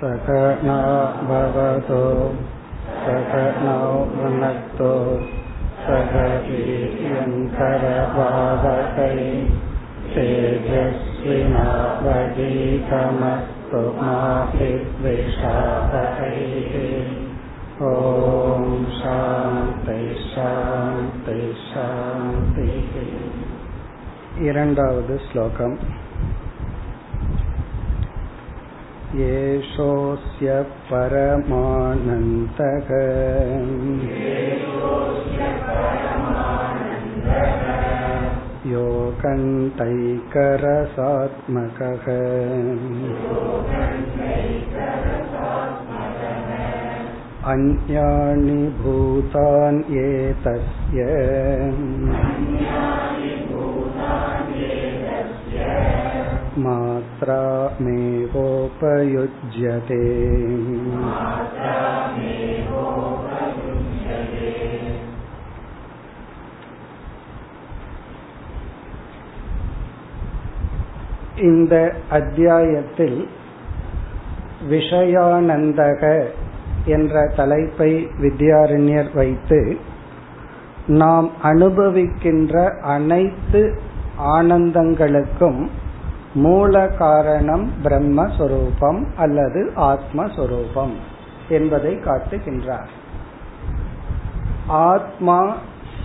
सकना भवतो सकनौ भुनक्तो सह वीर्यङ्करभावकै तेजस्विनावधीतमस्तु मा विद्विषावकैः ॐ शान्ति शान्ति शान्तिः இரண்டாவது ஸ்லோகம் एषोऽस्य परमानन्दः योगन्तैकरसात्मकः अन्यानि भूतान्येतस्य मात्रामेवोपयुज्यते இந்த அத்தியாயத்தில் விஷயானந்தக என்ற தலைப்பை வித்யாரண்யர் வைத்து நாம் அனுபவிக்கின்ற அனைத்து ஆனந்தங்களுக்கும் மூல காரணம் பிரம்மஸ்வரூபம் அல்லது ஆத்மஸ்வரூபம் என்பதை காட்டுகின்றார். ஆத்மா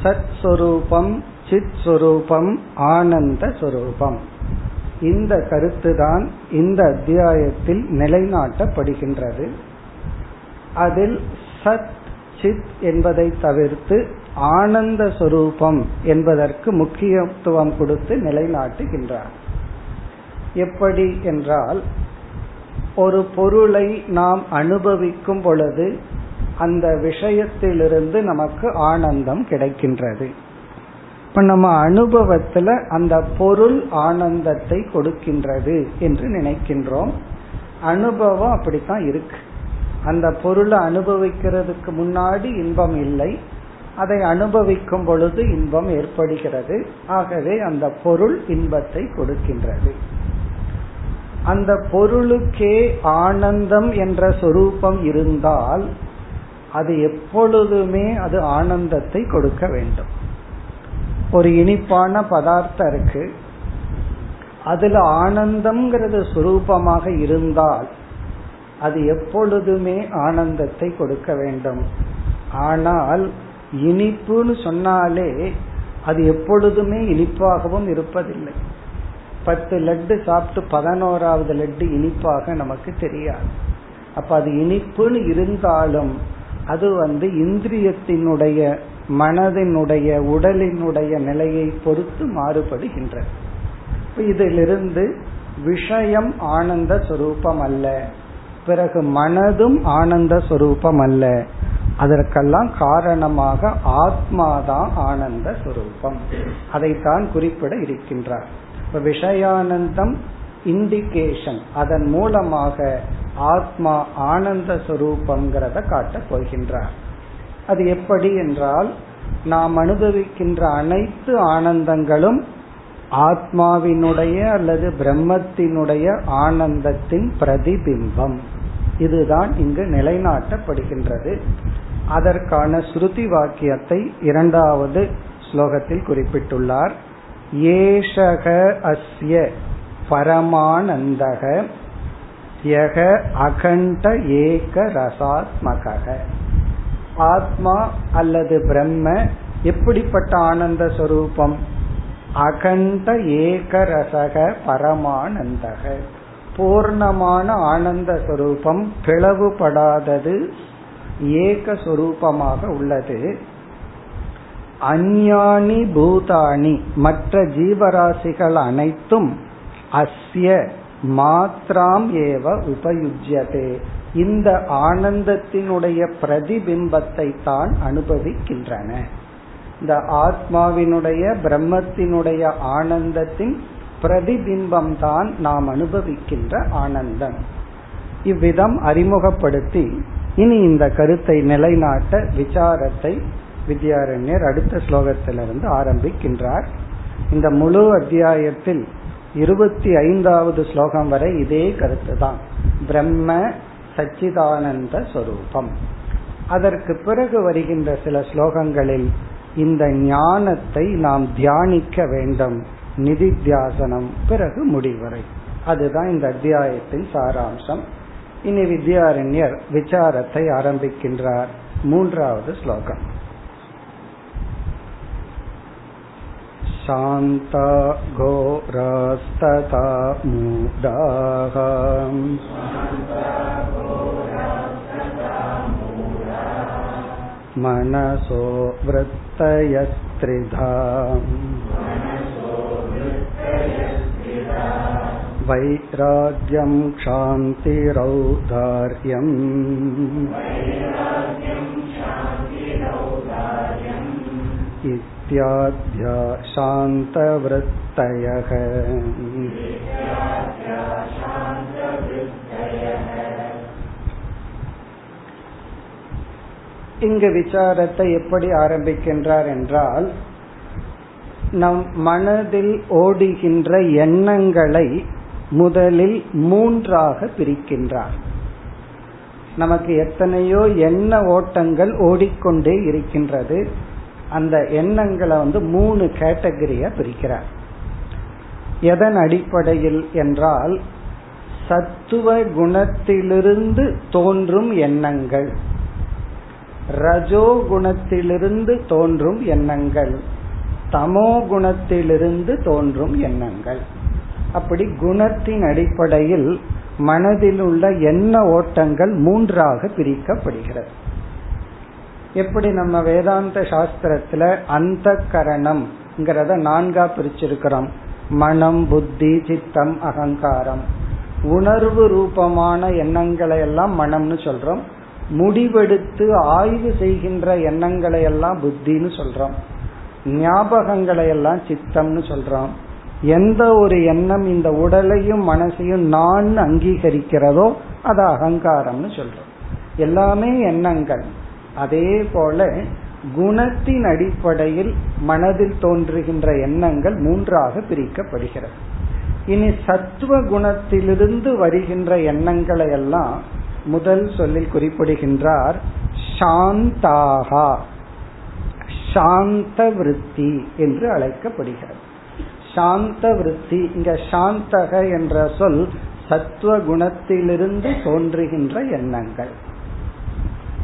சத் சுரூபம் சித் சுரூபம் ஆனந்த சுரூபம் இந்த கருத்துதான் இந்த அத்தியாயத்தில் நிலைநாட்டப்படுகின்றது. அதில் சத் சித் என்பதை தவிர்த்து ஆனந்த சுரூபம் என்பதற்கு முக்கியத்துவம் கொடுத்து நிலைநாட்டுகின்றார். எப்படி என்றால் ஒரு பொருளை நாம் அனுபவிக்கும் பொழுது அந்த விஷயத்திலிருந்து நமக்கு ஆனந்தம் கிடைக்கின்றது. இப்ப நம்ம அனுபவத்துல அந்த பொருள் ஆனந்தத்தை கொடுக்கின்றது என்று நினைக்கின்றோம். அனுபவம் அப்படித்தான் இருக்கு. அந்த பொருளை அனுபவிக்கிறதுக்கு முன்னாடி இன்பம் இல்லை. அதை அனுபவிக்கும் பொழுது இன்பம் ஏற்படுகிறது. ஆகவே அந்த பொருள் இன்பத்தை கொடுக்கின்றது. அந்த பொருளுக்கே ஆனந்தம் என்ற சொரூபம் இருந்தால் அது எப்பொழுதுமே அது ஆனந்தத்தை கொடுக்க வேண்டும். ஒரு இனிப்பான பதார்த்தம் இருக்கு. அதுல ஆனந்தம்ங்கிறது சுரூபமாக இருந்தால் அது எப்பொழுதுமே ஆனந்தத்தை கொடுக்க வேண்டும். ஆனால் இனிப்புன்னு சொன்னாலே அது எப்பொழுதுமே இனிப்பாகவும் இருப்பதில்லை. பத்து லட்டு சாப்பிட்டு பதினோராவது லட்டு இனிப்பாக நமக்கு தெரியாது. அப்ப அது இனிப்புன்னு இருந்தாலும் அது வந்து இந்திரியத்தினுடைய மனதினுடைய உடலினுடைய நிலையை பொறுத்து மாறுபடுகின்றது. இதிலிருந்து விஷயம் ஆனந்த சுரூபம் அல்ல. பிறகு மனதும் ஆனந்த சுரூபம் அல்ல. அதற்கெல்லாம் காரணமாக ஆத்மாதான் ஆனந்த சுரூபம். அதைத்தான் குறிப்பிட இருக்கின்றார். இப்ப விஷயானந்தம் இண்டிகேஷன் அதன் மூலமாக ஆத்மா ஆனந்த சுரூபங்கிறத காட்டப் போகின்றார். அது எப்படி என்றால் நாம் அனுபவிக்கின்ற அனைத்து ஆனந்தங்களும் ஆத்மாவினுடைய அல்லது பிரம்மத்தினுடைய ஆனந்தத்தின் பிரதிபிம்பம். இதுதான் இங்கு நிலைநாட்டப்படுகின்றது. அதற்கான ஸ்ருதி வாக்கியத்தை இரண்டாவது ஸ்லோகத்தில் குறிப்பிட்டுள்ளார். ஏஷக அஸ்ய பரமானந்தக யக அகண்ட ஏக ரசாத்மக ஆத்மா அல்லது பிரம்ம எப்படிப்பட்ட ஆனந்த சொரூபம்? அகண்ட ஏக ரசக பரமானந்தக. பூர்ணமான ஆனந்த சொரூபம் பிளவுபடாதது ஏக சொரூபமாக உள்ளது. அஞ்ஞானி பூதானி மற்ற ஜீவராசிகள் அனைத்தும் அஸ்ய மாத்ராம் ஏவ உபயுஜ்யதே. இந்த ஆனந்தத்தினுடைய பிரதிபிம்பத்தை தான் அனுபவிக்கின்றன. இந்த ஆத்மாவினுடைய பிரம்மத்தினுடைய ஆனந்தத்தின் பிரதிபிம்பம் தான் நாம் அனுபவிக்கின்ற ஆனந்தம். இவ்விதம் அறிமுகப்படுத்தி இனி இந்த கருத்தை நிலைநாட்ட விசாரத்தை வித்யாரண்யர் அடுத்த ஸ்லோகத்திலிருந்து ஆரம்பிக்கின்றார். இந்த முழு அத்தியாயத்தில் இருபத்தி ஐந்தாவது ஸ்லோகம் வரை இதே கருத்து தான். பிரம்ம சச்சிதானந்த சொரூபம் அதற்கு பிறகு வருகின்ற சில ஸ்லோகங்களில் இந்த ஞானத்தை நாம் தியானிக்க வேண்டும். நிதித்தியாசனம் பிறகு முடிவரை. அதுதான் இந்த அத்தியாயத்தின் சாராம்சம். இனி வித்யாரண்யர் விசாரத்தை ஆரம்பிக்கின்றார். மூன்றாவது ஸ்லோகம். शान्ता घोरास्तथा मूढाः मनसो वृत्तयस्त्रिधा वैराग्यं क्षान्तिरौदार्यम् इत्याद्या शान्तवृत्तयः இங்கு விசாரத்தை எப்படி ஆரம்பிக்கின்றார் என்றால் நம் மனதில் ஓடுகின்ற எண்ணங்களை முதலில் மூன்றாக பிரிக்கின்றார் நமக்கு எத்தனையோ எண்ண ஓட்டங்கள் ஓடிக்கொண்டே இருக்கின்றது அந்த எண்ணங்களை வந்து மூணு கேட்டகரியா பிரிக்கிறார். எதன் அடிப்படையில் என்றால் சத்துவ குணத்திலிருந்து தோன்றும் எண்ணங்கள். ரஜோ குணத்திலிருந்து தோன்றும் எண்ணங்கள். தமோ குணத்திலிருந்து தோன்றும் எண்ணங்கள். அப்படி குணத்தின் அடிப்படையில் மனதில் உள்ள எண்ண ஓட்டங்கள் மூன்றாக பிரிக்கப்படுகிறது. எப்படி நம்ம வேதாந்த சாஸ்திரத்துல அந்த கரணம்ங்கிறத நான்கா பிரிச்சிருக்கிறோம். மனம் புத்தி சித்தம் அகங்காரம். உணர்வு ரூபமான எண்ணங்களை எல்லாம் மனம்னு சொல்றோம். முடிவெடுத்து ஆய்வு செய்கின்ற எண்ணங்களை எல்லாம் புத்தின்னு சொல்றோம். ஞாபகங்களை எல்லாம் சித்தம்னு சொல்றோம். எந்த ஒரு எண்ணம் இந்த உடலையும் மனசையும் நான் அங்கீகரிக்கிறதோ அது அகங்காரம்னு சொல்றோம். எல்லாமே எண்ணங்கள். அதே போல குணத்தின் அடிப்படையில் மனதில் தோன்றுகின்ற எண்ணங்கள் மூன்றாக பிரிக்கப்படுகிறது. இனி சத்துவ குணத்திலிருந்து வருகின்ற எண்ணங்களை எல்லாம் முதல் சொல்லில் குறிப்பிடுகின்றார் சாந்தாகா. சாந்த விருத்தி என்று அழைக்கப்படுகிறது. சாந்த விருத்தி இங்க சாந்தக என்ற சொல் சத்துவ குணத்திலிருந்து தோன்றுகின்ற எண்ணங்கள்.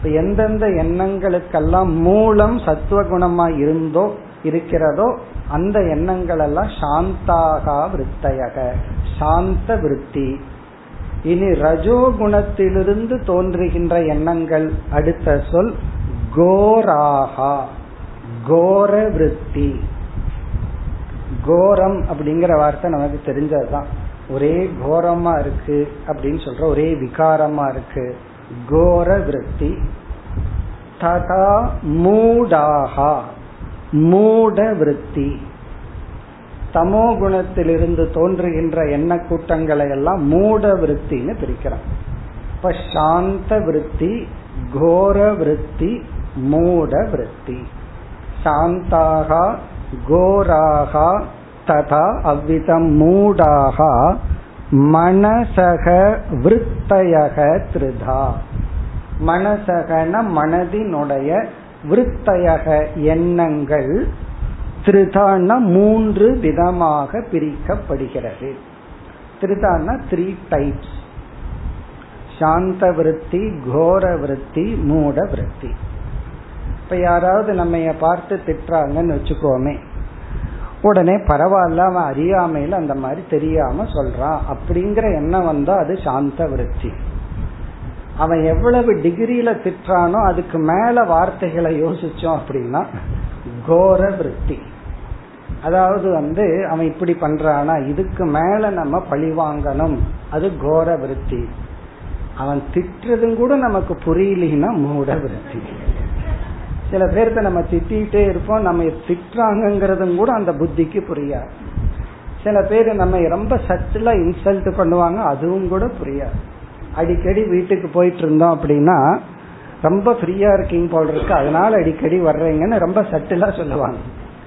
எந்தெந்த எண்ணங்களுக்கெல்லாம் மூலம் சத்துவ குணமா இருந்தோ இருக்கிறதோ அந்த எண்ணங்கள் எல்லாம் சாந்தாகா விருத்தையக. சாந்த விருத்தி. இனி ரஜோ குணத்திலிருந்து தோன்றுகின்ற எண்ணங்கள். அடுத்த சொல் கோராகா. கோர விருத்தி. கோரம் அப்படிங்கிற வார்த்தை நமக்கு தெரிஞ்சதுதான். ஒரே கோரமா இருக்கு அப்படின்னு சொல்ற ஒரே விகாரமா இருக்கு. கோர விருத்தி ததா மூடாகா மூட விருத்தி தமோ குணத்திலிருந்து தோன்றுகின்ற எண்ண கூட்டங்களை எல்லாம் மூட விருத்தின்னு பிரிக்கிறோம் இப்ப சாந்த விருத்தி கோர விருத்தி மூட விருத்தி சாந்தாகா கோராகா ததா அவ்விதம் மூடாகா மனசக விருத்தயக திருதா. மனசகன மனதினுடைய விருத்தயக எண்ணங்கள் திருதான மூன்று விதமாக பிரிக்கப்படுகிறது. திருதான த்ரீ டைப்ஸ் சாந்த விருத்தி கோர விருத்தி மூட விருத்தி இப்ப யாராவது நம்ம பார்த்து திட்டுறாங்கன்னு வச்சுக்கோமே. உடனே பரவாயில்ல அவன் அறியாமையில அந்த மாதிரி தெரியாம சொல்றான் அப்படிங்கிற எண்ணம் வந்தா அது சாந்த விருத்தி. அவன் எவ்வளவு டிகிரியில திட்டுறானோ அதுக்கு மேல வார்த்தைகளை யோசிச்சோம் அப்படின்னா கோர விருத்தி. அதாவது வந்து அவன் இப்படி பண்றானா இதுக்கு மேல நம்ம பழி வாங்கணும். அது கோர விருத்தி. அவன் திட்டுறதும் கூட நமக்கு புரியலன்னா மூட விருத்தி. சில பேர்த்த நம்ம திட்டிகிட்டே இருப்போம் நம்ம திட்டுறாங்கிறதும் கூட அந்த புத்திக்கு புரியாது. சில பேர் நம்ம ரொம்ப சட்டிலா இன்சல்ட் பண்ணுவாங்க அதுவும் கூட புரியாது. அடிக்கடி வீட்டுக்கு போயிட்டு இருந்தோம் அப்படின்னா ரொம்ப ஃப்ரீயா இருக்கீங்க போல் இருக்கு அதனால அடிக்கடி வர்றீங்கன்னு ரொம்ப சட்டிலா சொல்லுவாங்க.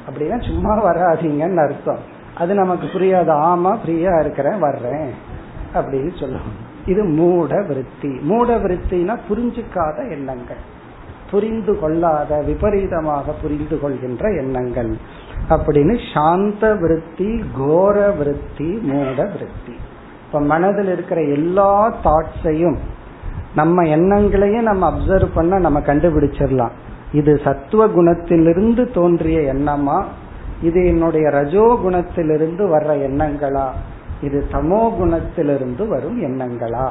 அப்படின்னா சும்மா வராதீங்கன்னு அர்த்தம். அது நமக்கு புரியாது. ஆமா ஃப்ரீயா இருக்கிறேன் வர்றேன் அப்படின்னு சொல்லுவாங்க. இது மூட விருத்தி. மூட விருத்தினா புரிஞ்சுக்காத எண்ணங்கள். புரிந்து கொள்ளாத விபரீதமாக புரிந்து கொள்கின்ற எண்ணங்கள். அப்படின்னு சாந்த விருத்தி கோர விருத்தி மூட விருத்தி. இப்ப மனதில் இருக்கிற எல்லா தாட்ஸையும் நம்ம எண்ணங்களையும் நம்ம அப்சர்வ் பண்ண நம்ம கண்டுபிடிச்சிடலாம். இது சத்துவ குணத்திலிருந்து தோன்றிய எண்ணமா? இது என்னுடைய ரஜோ குணத்திலிருந்து வர்ற எண்ணங்களா? இது தமோ குணத்திலிருந்து வரும் எண்ணங்களா?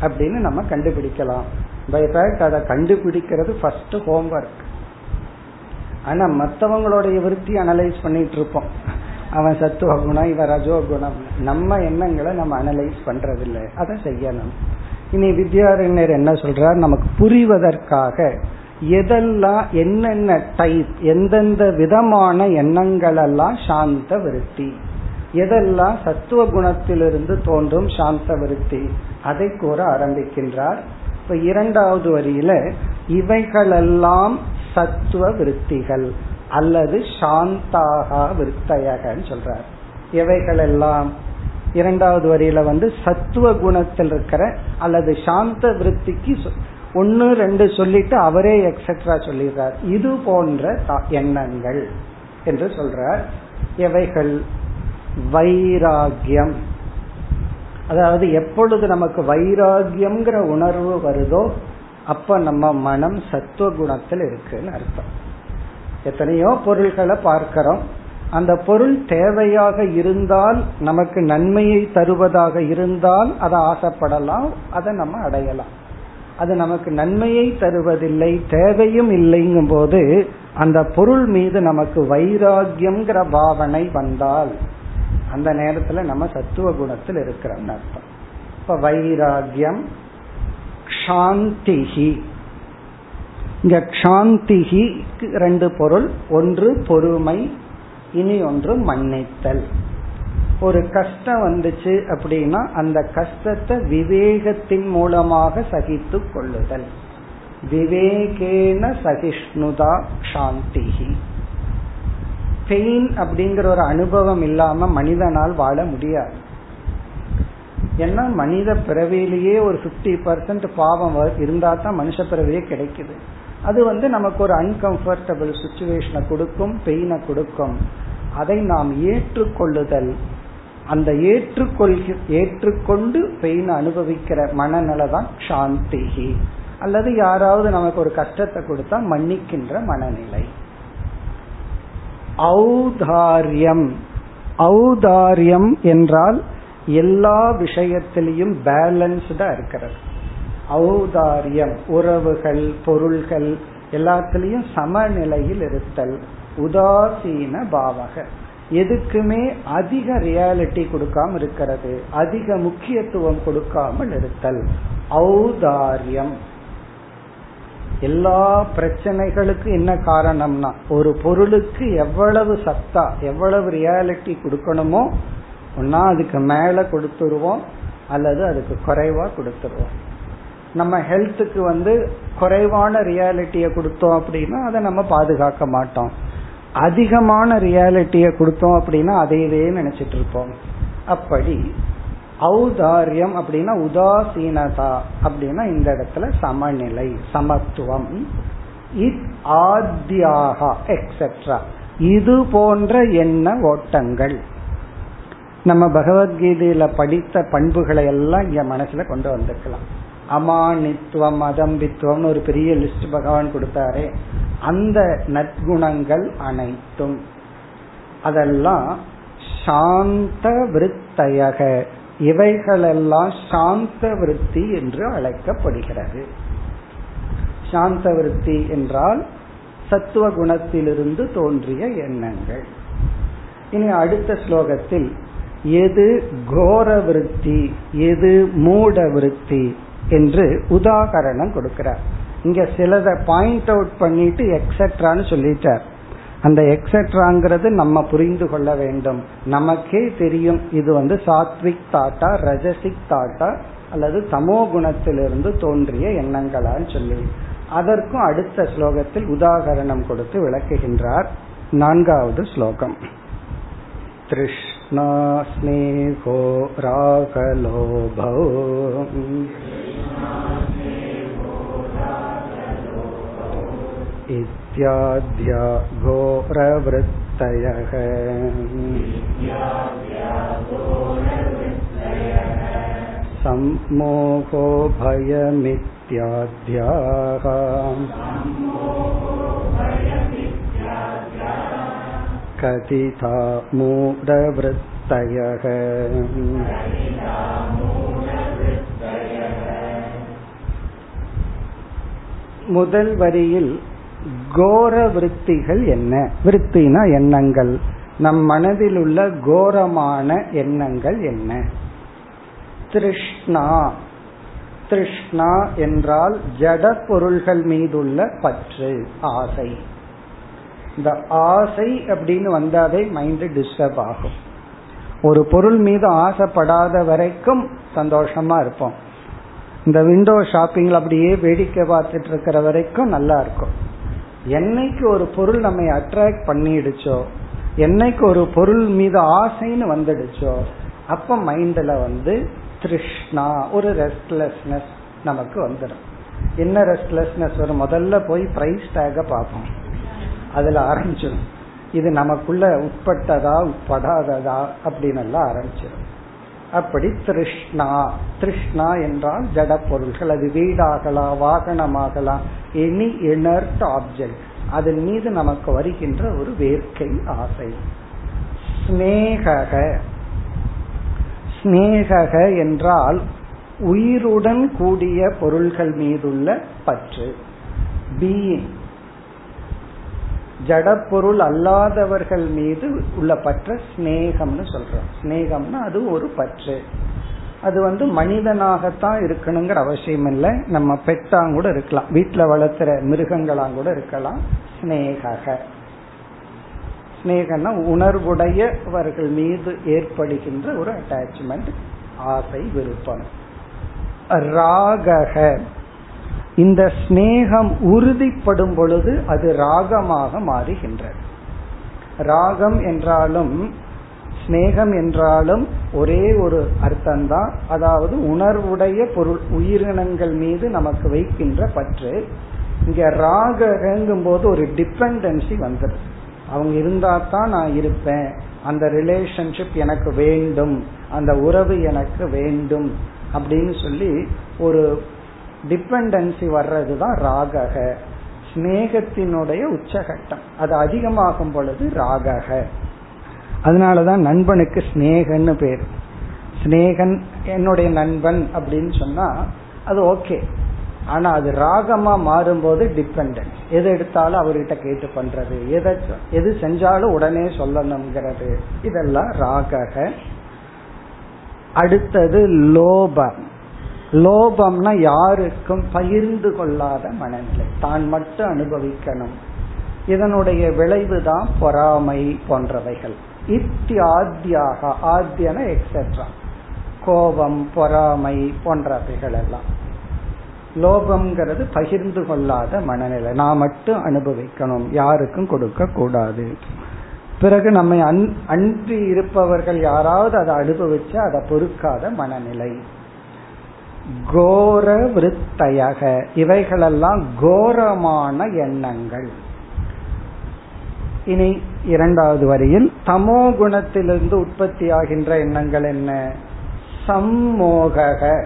அப்படின்னு நம்ம கண்டுபிடிக்கலாம். பை ஃபேக்ட் அதை கண்டுபிடிக்கிறது ஃபர்ஸ்ட் ஹோம்ஒர்க் ஆனா மற்றவங்களுடைய விருத்தி அனலைஸ் பண்ணிட்டு இருப்போம். அவன் சத்துவ குணம் இவன் ரஜோ குணம் நம்ம எண்ணங்களை நம்ம அனலைஸ் பண்றதில்லை. அதை செய்யணும். இனி வித்யாரண்யர் என்ன சொல்றார்? நமக்கு புரிவதற்காக எதெல்லாம் என்னென்ன டைப் எந்தெந்த விதமான எண்ணங்கள் எல்லாம் சாந்த விருத்தி எதெல்லாம் சத்துவ குணத்திலிருந்து தோன்றும் சாந்த விருத்தி அதை கூற ஆரம்பிக்கின்றார். இப்ப இரண்டாவது வரியில இவைகளெல்லாம் சத்துவ விருத்திகள் அல்லது சாந்தாகா விருத்தையகன்னு சொல்றார். எவைகளெல்லாம் இரண்டாவது வரியில வந்து சத்துவ குணத்தில் இருக்கிற அல்லது சாந்த விருத்திக்கு ஒன்னு ரெண்டு சொல்லிட்டு அவரே எக்ஸெட்ரா சொல்லிடுறார். இது போன்ற எண்ணங்கள் என்று சொல்றார். எவைகள் வைராகியம் அதாவது எப்பொழுது நமக்கு வைராகியம்ங்கிற உணர்வு வருதோ அப்ப நம்ம மனம் சத்துவ குணத்தில் இருக்குன்னு அர்த்தம். எத்தனையோ பொருள்களை பார்க்கிறோம். அந்த பொருள் தேவையாக இருந்தால் நமக்கு நன்மையை தருவதாக இருந்தால் அதை ஆசைப்படலாம் அதை நம்ம அடையலாம். அது நமக்கு நன்மையை தருவதில்லை தேவையும் இல்லைங்கும் போது அந்த பொருள் மீது நமக்கு வைராகியம்ங்கிற பாவனை வந்தால் அந்த நேரத்துல நம்ம சத்துவ குணத்தில் இருக்கிறோம்னு அர்த்தம். இப்ப வைராகியம் சாந்திகி இங்க சாந்திகி ரெண்டு பொருள். ஒன்று பொறுமை இனி ஒன்று மன்னித்தல். ஒரு கஷ்டம் வந்துச்சு அப்படின்னா அந்த கஷ்டத்தை விவேகத்தின் மூலமாக சகித்து கொள்ளுதல். விவேகேன சகிஷ்ணுதா சாந்திகி பெயின் அப்படிங்கிற ஒரு அனுபவம் இல்லாம மனிதனால் வாழ முடியாது. ஏன்னா மனித பிறவிலேயே ஒரு பிப்டி பர்சன்ட் பாவம் இருந்தா தான் மனுஷ பிறவியே கிடைக்குது. அது வந்து நமக்கு ஒரு அன்கம்ஃபர்டபுள் சுச்சுவேஷனை கொடுக்கும் பெயினை கொடுக்கும். அதை நாம் ஏற்றுக்கொள்ளுதல். அந்த ஏற்றுக்கொள்கி ஏற்றுக்கொண்டு பெயின் அனுபவிக்கிற மனநிலை தான் சாந்திகி அல்லது யாராவது நமக்கு ஒரு கஷ்டத்தை கொடுத்தா மன்னிக்கின்ற மனநிலை. ஔதாரியம். ஔதாரியம் என்றால் எல்லா விஷயத்திலையும் பேலன்ஸ்டா இருக்கிறது. ஔதாரியம் உறவுகள் பொருள்கள் எல்லாத்திலையும் சமநிலையில் இருத்தல் உதாசீன பாவக எதுக்குமே அதிக ரியாலிட்டி கொடுக்காம இருக்கிறது அதிக முக்கியத்துவம் கொடுக்காமல் இருத்தல். ஔதாரியம். எல்லா பிரச்சனைகளுக்கும் என்ன காரணம்னா ஒரு பொருளுக்கு எவ்வளவு சத்தா எவ்வளவு ரியாலிட்டி கொடுக்கணுமோ ஒன்னா அதுக்கு மேல கொடுத்துருவோம் அல்லது அதுக்கு குறைவா கொடுத்துருவோம். நம்ம ஹெல்த்துக்கு வந்து குறைவான ரியாலிட்டியை கொடுத்தோம் அப்படின்னா அதை நம்ம பாதுகாக்க மாட்டோம். அதிகமான ரியாலிட்டியை கொடுத்தோம் அப்படின்னா அதையவே நினைச்சிட்டு இருப்போம். அப்படி ஔதாரியம் அப்படின்னா உதாசீனதா அப்படின்னா இந்த இடத்துல சமநிலை சமத்துவம். இத் எக்ஸெட்ரா இது போன்ற எண்ண ஓட்டங்கள். நம்ம பகவத்கீதையில படித்த பண்புகளை எல்லாம் இங்க மனசுல கொண்டு வந்துக்கலாம் அமானித்துவம் அதம்பித்துவம்னு ஒரு பெரிய லிஸ்ட் பகவான் கொடுத்தாரே. அந்த நற்குணங்கள் அனைத்தும். அதெல்லாம் சாந்த விருத்தையக. இவைகளெல்லாம் சாந்த விருத்தி என்று அழைக்கப்படுகிறது. சாந்த விருத்தி என்றால் சத்துவ குணத்திலிருந்து தோன்றிய எண்ணங்கள். இனி அடுத்த ஸ்லோகத்தில் எது கோர விருத்தி எது மூட விருத்தி என்று உதாகரணம் கொடுக்கிறார். இங்க சிலதை பாயிண்ட் அவுட் பண்ணிட்டு எக்ஸெட்ரான்னு சொல்லிட்டார். அந்த எக்ஸெட்ராங்கிறது நம்ம புரிந்து கொள்ள வேண்டும் நமக்கே தெரியும் இது வந்து சாத்விக் தாட்டா ரஜசிக் தாட்டா அல்லது தமோ குணத்திலிருந்து தோன்றிய எண்ணங்களான்னு சொல்லி அதற்கும் அடுத்த ஸ்லோகத்தில் உதாகரணம் கொடுத்து விளக்குகின்றார் நான்காவது ஸ்லோகம் திருஷ்ட तृष्णा स्नेहो रागलोभौ इत्याद्या घोरवृत्तयः सम्मोहो भयमित्याद्याः कथिता मूढवृत्तयः முதல் வரியில் கோர விருத்திகள் என்ன? விருத்தினா எண்ணங்கள். நம் மனதில் உள்ள கோரமான எண்ணங்கள் என்ன? திருஷ்ணா. திருஷ்ணா என்றால் ஜட பொருள்கள் மீதுள்ள பற்று ஆசை. இந்த ஆசை அப்படின்னு வந்தாவே மைண்ட் டிஸ்டர்ப் ஆகும். ஒரு பொருள் மீது ஆசைப்படாத வரைக்கும் சந்தோஷமா இருப்போம். இந்த விண்டோ ஷாப்பிங்ல அப்படியே வேடிக்கை பார்த்துட்டு இருக்கிற வரைக்கும் நல்லா இருக்கும். என்னைக்கு ஒரு பொருள் நம்ம அட்ராக்ட் பண்ணிடுச்சோ என்னைக்கு ஒரு பொருள் மீது ஆசைன்னு வந்துடுச்சோ அப்ப மைண்ட்ல வந்து திருஷ்ணா ஒரு ரெஸ்ட்லெஸ்னஸ் நமக்கு வந்துடும். என்ன ரெஸ்ட்லெஸ்னஸ் வரும் முதல்ல போய் பிரைஸ் டேக பார்ப்போம். அதுல ஆரம்பிச்சிடும். இது நமக்குள்ள உட்பட்டதா உட்படாததா அப்படின்னு எல்லாம் ஆரம்பிச்சிடும். அப்படி திருஷ்ணா. திருஷ்ணா என்றால் ஜட பொருள்கள் அது வீடாகலாம் வாகனமாகலாம். எனி இனர்ட் ஆப்ஜெக்ட் அதன் மீது நமக்கு வருகின்ற ஒரு வேர்க்கை ஆசை. ஸ்னேகக. ஸ்னேகக என்றால் உயிருடன் கூடிய பொருள்கள் மீதுள்ள பற்று. பீயிங் ஜடப்பொருள் அல்லாதவர்கள் மீது உள்ள பற்ற ஸ்னேகம்னு சொல்றோம். ஸ்னேகம்னா அது ஒரு பற்று. அது வந்து மனிதனாகத்தான் இருக்கணுங்கிற அவசியம் இல்லை. நம்ம பெட்டாங் கூட இருக்கலாம். வீட்டுல வளர்த்துற மிருகங்களாம் கூட இருக்கலாம். ஸ்னேக ஸ்னேகம்னா உணர்வுடையவர்கள் மீது ஏற்படுகின்ற ஒரு அட்டாச்மெண்ட் ஆசை விருப்பம். ராகக. இந்த ஸ்னேகம் உறுதிப்படும் பொழுது அது ராகமாக மாறுகின்றது. ராகம் என்றாலும் ஸ்னேகம் என்றாலும் ஒரே ஒரு அர்த்தம்தான். அதாவது உணர்வுடைய பொருள் உயிரினங்கள் மீது நமக்கு வைக்கின்ற பற்று. இங்க ராகங்கும் போது ஒரு டிபெண்டன்சி வந்துடுது அவங்க இருந்தா தான் நான் இருப்பேன். அந்த ரிலேஷன்ஷிப் எனக்கு வேண்டும். அந்த உறவு எனக்கு வேண்டும். அப்படின்னு சொல்லி ஒரு டிபெண்டன்சி வர்றதுதான் ராகக ஸ்னேகத்தினுடைய உச்சகட்டம். அது அதிகமாகும் பொழுது ராகக அதனாலதான் நண்பனுக்கு ஸ்னேகன்னு பேர். ஸ்னேகன் என்னுடைய நண்பன் அப்படின்னு சொன்னா அது ஓகே. ஆனா அது ராகமா மாறும்போது டிபெண்டன்ஸ் எது எடுத்தாலும் அவர்கிட்ட கேட்டு பண்றது. எதை எது செஞ்சாலும் உடனே சொல்லணுங்கிறது இதெல்லாம் ராகக அடுத்தது லோபம். லோபம்னா யாருக்கும் பகிர்ந்து கொள்ளாத மனநிலை. தான் மட்டும் அனுபவிக்கணும். இதனுடைய விளைவுதான் பொறாமை போன்றவைகள். இத்தியாத்தியாக ஆத்தியன எக்ஸெட்ரா கோபம் பொறாமை போன்றவைகள் எல்லாம் லோபம்ங்கிறது பகிர்ந்து கொள்ளாத மனநிலை. நான் மட்டும் அனுபவிக்கணும். யாருக்கும் கொடுக்க கூடாது பிறகு நம்மை அன் அன்றி இருப்பவர்கள் யாராவது அதை அனுபவிச்சு அதை பொறுக்காத மனநிலை. கோர விருத்தயக இவைகளெல்லாம் கோரமான எண்ணங்கள். இனி இரண்டாவது வரியில் தமோ குணத்திலிருந்து உற்பத்தி ஆகின்ற எண்ணங்கள் என்ன? சம்மோக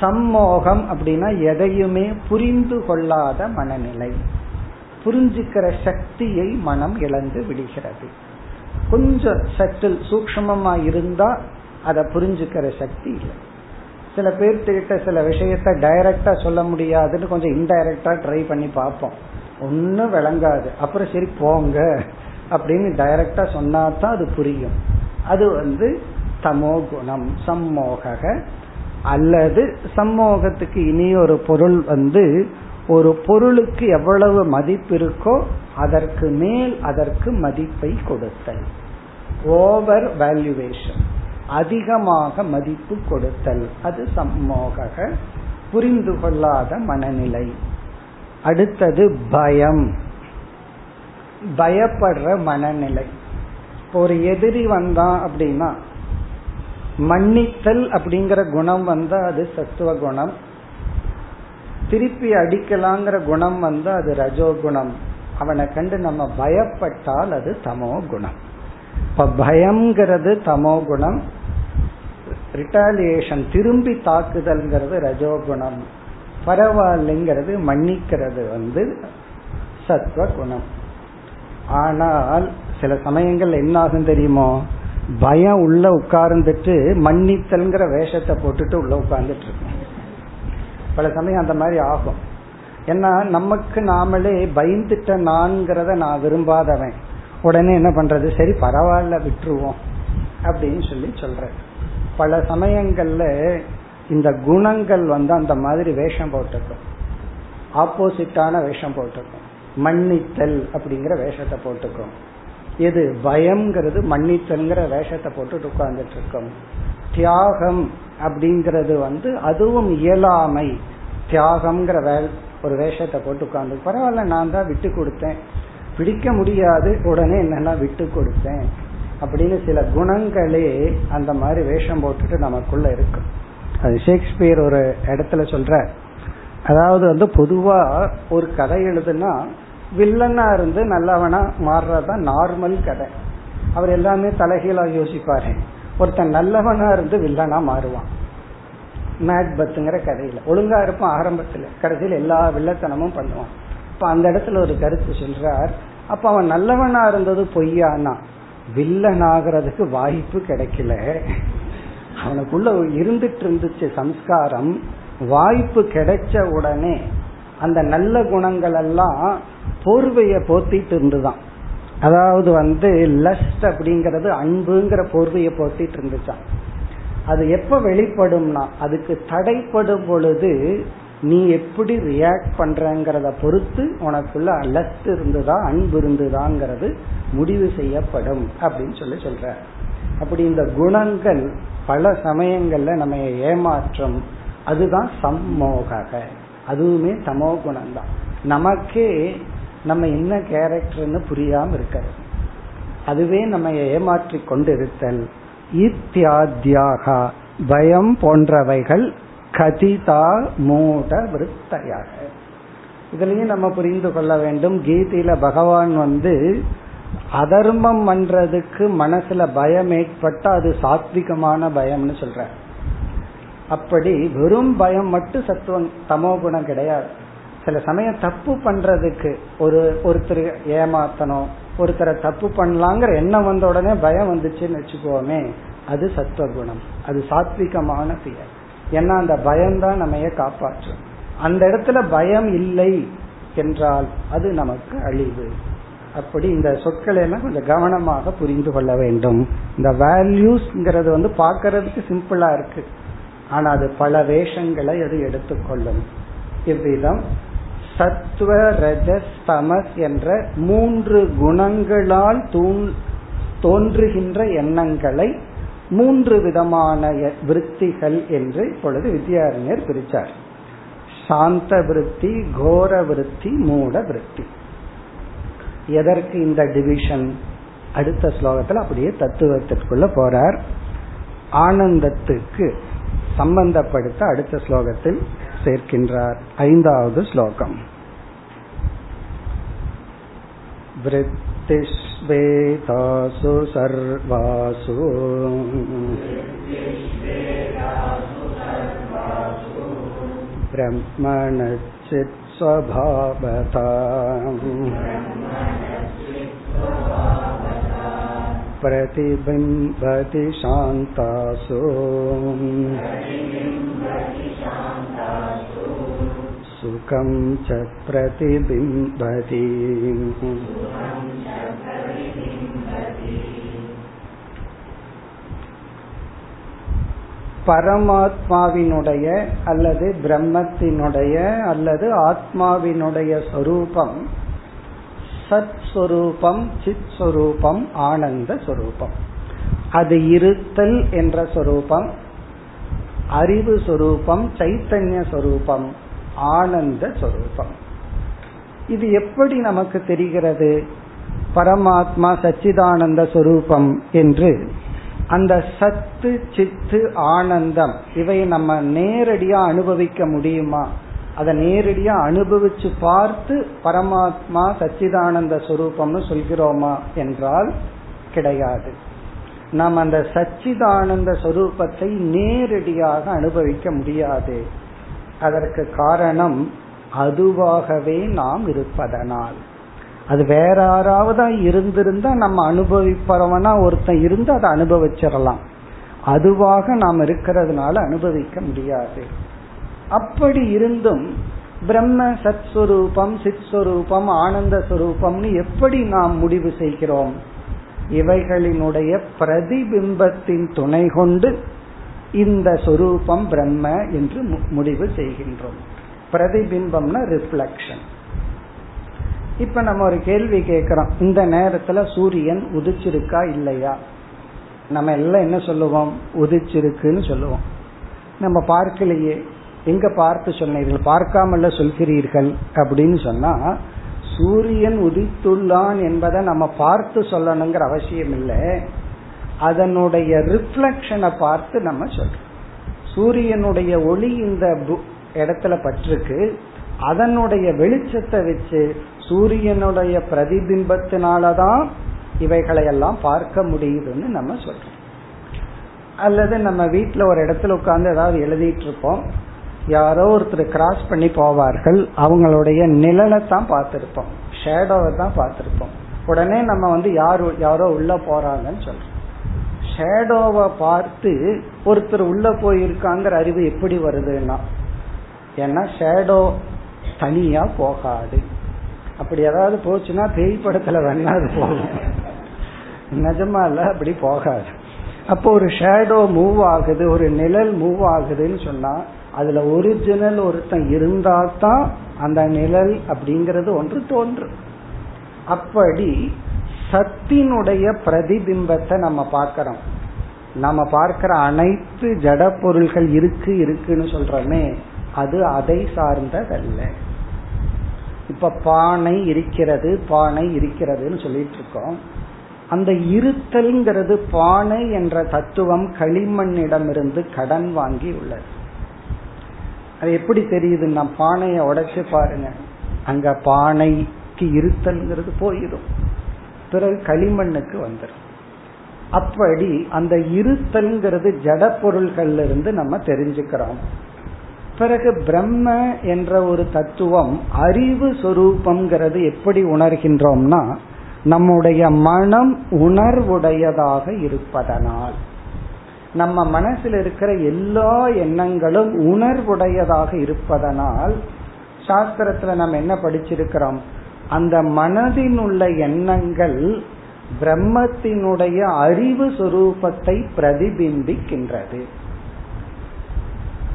சம்மோகம் அப்படின்னா எதையுமே புரிந்து கொள்ளாத மனநிலை. புரிஞ்சுக்கிற சக்தியை மனம் இழந்து விடுகிறது. கொஞ்சம் சட்டில் சூக்மமா இருந்தா அதை புரிஞ்சுக்கிற சக்தி இல்லை. சில பேர்த்துக்கிட்ட சில விஷயத்த டைரக்டா சொல்ல முடியாதுன்னு கொஞ்சம் இன்டைரக்டா ட்ரை பண்ணி பார்ப்போம். ஒன்னும் விளங்காது. அப்புறம் சரி போங்க அப்படின்னு டைரக்டா சொன்னா தான் அது புரியும். அது வந்து தமோ குணம் சம்மோக அல்லது சம்மோகத்துக்கு இனி ஒரு பொருள் வந்து ஒரு பொருளுக்கு எவ்வளவு மதிப்பு இருக்கோ அதற்கு மேல் அதற்கு மதிப்பை கொடுத்தல். ஓவர் வேல்யூவேஷன் அதிகமாக மதிப்பு கொடுத்தல். அது சம்மோக புரிந்து கொள்ளாத மனநிலை. அடுத்தது பயம். பயப்படுற மனநிலை. ஒரு எதிரி வந்தான் அப்படின்னா மன்னித்தல் அப்படிங்கிற குணம் வந்தா அது சத்துவ குணம். திருப்பி அடிக்கலாங்கிற குணம் வந்தா அது ரஜோ குணம் அவனை கண்டு நம்ம பயப்பட்டால் அது தமோ குணம். இப்ப பயம்ங்கிறது தமோ குணம். ரிட்டாலியேஷன் திரும்பி தாக்குதல்ங்கிறது ரஜோகுணம் பரவாயில்லைங்கிறது மன்னிக்கிறது வந்து சத்வ குணம். ஆனால் சில சமயங்கள் என்ன ஆகும் தெரியுமோ? பயம் உள்ள உட்கார்ந்துட்டு மன்னித்தல்ங்கிற வேஷத்தை போட்டுட்டு உள்ள உட்கார்ந்துட்டு இருக்கும். பல சமயம் அந்த மாதிரி ஆகும். ஏன்னா நமக்கு நாமளே பயந்துட்ட நான்கிறத நான் விரும்பாதவன். உடனே என்ன பண்றது? சரி பரவாயில்ல விட்டுருவோம் அப்படின்னு சொல்லி சொல்ற பல சமயங்கள்ல இந்த குணங்கள் வந்து அந்த மாதிரி வேஷம் போட்டிருக்கும். ஆப்போசிட்டான வேஷம் போட்டிருக்கும். மன்னித்தல் அப்படிங்கிற வேஷத்தை போட்டுக்கும் எது? பயம்ங்கிறது மன்னித்தல்ங்கிற வேஷத்தை போட்டுட்டு உட்கார்ந்துட்டு இருக்கும். தியாகம் அப்படிங்கிறது வந்து அதுவும் இயலாமை. தியாகம்ங்கிற வே ஒரு வேஷத்தை போட்டு உட்கார்ந்து பரவாயில்ல நான் தான் விட்டு கொடுத்தேன். பிடிக்க முடியாது உடனே என்னன்னா விட்டு கொடுத்தேன். அப்படின்னு சில குணங்களே அந்த மாதிரி வேஷம் போட்டுட்டு நமக்குள்ள இருக்கும் அது ஷேக்ஸ்பியர் ஒரு இடத்துல சொல்ற அதாவது வந்து பொதுவா ஒரு கதை எழுதுனா வில்லனா இருந்து நல்லவனா மாறுறதுதான் நார்மல் கதை. அவர் எல்லாமே தலைகீழா யோசிப்பாரு. ஒருத்தன் நல்லவனா இருந்து வில்லனா மாறுவான். மேட் பத்துங்கிற கதையில. ஒழுங்கா இருப்பான் ஆரம்பத்துல. கடைசியில் எல்லா வில்லத்தனமும் பண்ணுவான். இப்ப அந்த இடத்துல ஒரு கருத்து சொல்றார். அப்ப அவன் நல்லவனா இருந்தது பொய்யானா? வில்லன் ஆகிறதுக்கு வாய்ப்பு கிடைக்கல. அவனுக்குள்ள இருந்துட்டு இருந்துச்சு சம்ஸ்காரம். வாய்ப்பு கிடைச்ச உடனே அந்த நல்ல குணங்கள் எல்லாம் போர்வைய போத்திட்டு இருந்துதான். அதாவது வந்து லஸ்ட் அப்படிங்கறது அன்புங்கிற போர்வைய போத்திட்டு இருந்துச்சான் அது எப்ப வெளிப்படும்னா அதுக்கு தடைப்படும் பொழுது நீ எப்படி ரியாக்ட் பண்றங்கிறத பொறுத்து உனக்குள்ள அலர்ட் இருந்துதா அன்பு இருந்துதாங்கிறது முடிவு செய்யப்படும் அப்படின்னு சொல்லி சொல்ற. அப்படி இந்த குணங்கள் பல சமயங்கள்ல நம்ம ஏமாற்றம் அதுதான் சம்மோக அதுவுமே சமோ குணம் தான் நமக்கே நம்ம என்ன கேரக்டர்னு புரியாம இருக்கிறது. அதுவே நம்ம ஏமாற்றி கொண்டிருத்தல். இத்தியாத்தியாக பயம் போன்றவைகள் கதிதா மூட விருத்தையாக இதுலயும் நம்ம புரிந்து கொள்ள வேண்டும். கீதையில பகவான் வந்து அதர்மம் பண்றதுக்கு மனசுல பயம் ஏற்பட்டா அது சாத்விகமான பயம்னு சொல்ற அப்படி வெறும் பயம் மட்டும் சத்துவம் தமோ குணம் கிடையாது. சில சமயம் தப்பு பண்றதுக்கு ஒரு ஒருத்தர் ஏமாத்தணும் ஒருத்தரை தப்பு பண்ணலாங்கிற எண்ணம் வந்த உடனே பயம் வந்துச்சுன்னு வச்சுக்கோமே அது சத்துவகுணம் அது சாத்விகமான செயல் ஏன்னா அந்த பயம்தான் நம்ம காப்பாற்றும் அந்த இடத்துல பயம் இல்லை என்றால் அது நமக்கு அழிவு. அப்படி இந்த சொற்களை எல்லாம் கொஞ்சம் கவனமாக புரிந்து கொள்ள வேண்டும். இந்த வேல்யூஸ்ங்கிறது வந்து பார்க்கறதுக்கு சிம்பிளா இருக்கு. ஆனா அது பல வேஷங்களை அது எடுத்துக்கொள்ளும். இவ்விதம் சத்துவ ரஜஸ் தமஸ் என்ற மூன்று குணங்களால் தோன்றுகின்ற எண்ணங்களை மூன்று விதமான விருத்திகள் என்று இப்பொழுது வித்யாரண்யர் பிரிச்சார் சாந்த விருத்தி கோர விருத்தி மூட விருத்தி. எதற்கு இந்த டிவிஷன் அடுத்த ஸ்லோகத்தில் அப்படியே தத்துவத்திற்குள்ள போறார். ஆனந்தத்துக்கு சம்பந்தப்படுத்த அடுத்த ஸ்லோகத்தில் சேர்க்கின்றார். ஐந்தாவது ஸ்லோகம். वृत्तिष्वेतासु सर्वासु ब्रह्मणश्चित् स्वभावता प्रतिबिम्बति शान्तासु सुखं च प्रतिबिम्बति பரமாத்மாவினுடைய அல்லது பிரம்மத்தினுடைய அல்லது ஆத்மாவினுடைய சொரூபம் சத் சொரூபம் சித் சொரூபம் ஆனந்த சொரூபம். அது இருத்தல் என்ற சொரூபம் அறிவு சொரூபம் சைத்தன்ய சொரூபம் ஆனந்த சொரூபம். இது எப்படி நமக்கு தெரிகிறது? பரமாத்மா சச்சிதானந்த சொரூபம் என்று அந்த சத்து சித்து ஆனந்தம் இவை நம்ம நேரடியா அனுபவிக்க முடியுமா? அதை நேரடியா அனுபவிச்சு பார்த்து பரமாத்மா சச்சிதானந்த சொரூபம்னு சொல்கிறோமா என்றால் கிடையாது. நாம் அந்த சச்சிதானந்த சொரூபத்தை நேரடியாக அனுபவிக்க முடியாது. அதற்கு காரணம் அதுவாகவே நாம் இருப்பதனால். அது வேற யாராவது இருந்திருந்தா நம்ம அனுபவிப்பவனா ஒருத்தன் இருந்து அதை அனுபவிச்சிடலாம். அதுவாக நாம் இருக்கிறதுனால அனுபவிக்க முடியாது. அப்படி இருந்தும் பிரம்ம சத் சுரூபம் சித் சுரூபம் ஆனந்த சுரூபம்னு எப்படி நாம் முடிவு செய்கிறோம்? இவைகளினுடைய பிரதிபிம்பத்தின் துணை கொண்டு இந்த சொரூபம் பிரம்ம என்று முடிவு செய்கின்றோம். பிரதிபிம்பம்னா ரிஃப்ளக்ஷன் இப்ப நம்ம ஒரு கேள்வி கேட்கிறோம் இந்த நேரத்துல சூரியன் உதிச்சிருக்கா இல்லையா? நம்ம எல்லாம் என்ன சொல்லுவோம்? உதிச்சிருக்குன்னு சொல்லுவோம். நம்ம பார்க்கலையே. எங்க பார்த்து சொன்னீர்கள்? பார்க்காமல சொல்கிறீர்கள் அப்படின்னு சொன்னா சூரியன் உதித்துள்ளான் என்பதை நம்ம பார்த்து சொல்லணுங்கிற அவசியம் இல்லை. அதனுடைய ரிஃப்ளக்ஷனை பார்த்து நம்ம சொல்றோம். சூரியனுடைய ஒளி இந்த இடத்துல பட்டிருக்கு. அதனுடைய வெளிச்சத்தை வச்சு சூரியனுடைய பிரதிபிம்பத்தினாலதான் இவைகளை எல்லாம் பார்க்க முடியுதுன்னு நம்ம சொல்றோம். அல்லது நம்ம வீட்டுல ஒரு இடத்துல உட்கார்ந்து ஏதாவது எழுதிட்டு இருப்போம் யாரோ ஒருத்தர் கிராஸ் பண்ணி போவார்கள். அவங்களுடைய நிழலை தான் பார்த்திருப்போம். ஷேடோவை தான் பார்த்திருப்போம். உடனே நம்ம வந்து யார் யாரோ உள்ள போறாங்கன்னு சொல்றோம். ஷேடோவை பார்த்து ஒருத்தர் உள்ள போயிருக்காங்கிற அறிவு எப்படி வருதுன்னா ஏன்னா ஷேடோ தனியா போகாது. அப்படி ஏதாவது போச்சுன்னா பேய் படத்துல வேணா அது போகும். நிஜமா இல்ல அப்படி போகாது. அப்போ ஒரு ஷேடோ மூவ் ஆகுது ஒரு நிழல் மூவ் ஆகுதுன்னு சொன்னா அதுல ஒரிஜினல் ஒருத்தன் இருந்தா தான் அந்த நிழல் அப்படிங்கறது ஒன்று தோன்றும். அப்படி சத்தினுடைய பிரதிபிம்பத்தை நம்ம பார்க்கிறோம். நம்ம பார்க்கிற அனைத்து ஜட பொருள்கள் இருக்கு இருக்குன்னு சொல்றோமே அது அதை சார்ந்ததல்ல. இப்ப பானை இருக்கிறது பானை இருக்கிறதுன்னு சொல்லிட்டு இருக்கோம் அந்த இருத்தல்ங்கிறது பானை என்ற தத்துவம் களிமண்ணிடமிருந்து கடன் வாங்கி உள்ளது. அது எப்படி தெரியுது நான் பானையை உடைச்சு பாருங்க. அங்க பானைக்கு இருத்தல்ங்கிறது போயிடும். பிறகு களிமண்ணுக்கு வந்துடும் அப்படி அந்த இருத்தல்ங்கிறது ஜட பொருள்கள்ல இருந்து நம்ம தெரிஞ்சுக்கிறோம். பிறகு பிரம்ம என்ற ஒரு தத்துவம் அறிவு சொரூபம்ங்கிறது எப்படி உணர்கின்றோம்னா நம்முடைய மனம் உணர்வுடையதாக இருப்பதனால். நம்ம மனசில் இருக்கிற எல்லா எண்ணங்களும் உணர்வுடையதாக இருப்பதனால் சாஸ்திரத்துல நம்ம என்ன படிச்சிருக்கிறோம்? அந்த மனதின் உள்ள எண்ணங்கள் பிரம்மத்தினுடைய அறிவு சுரூபத்தை பிரதிபிம்பிக்கின்றது.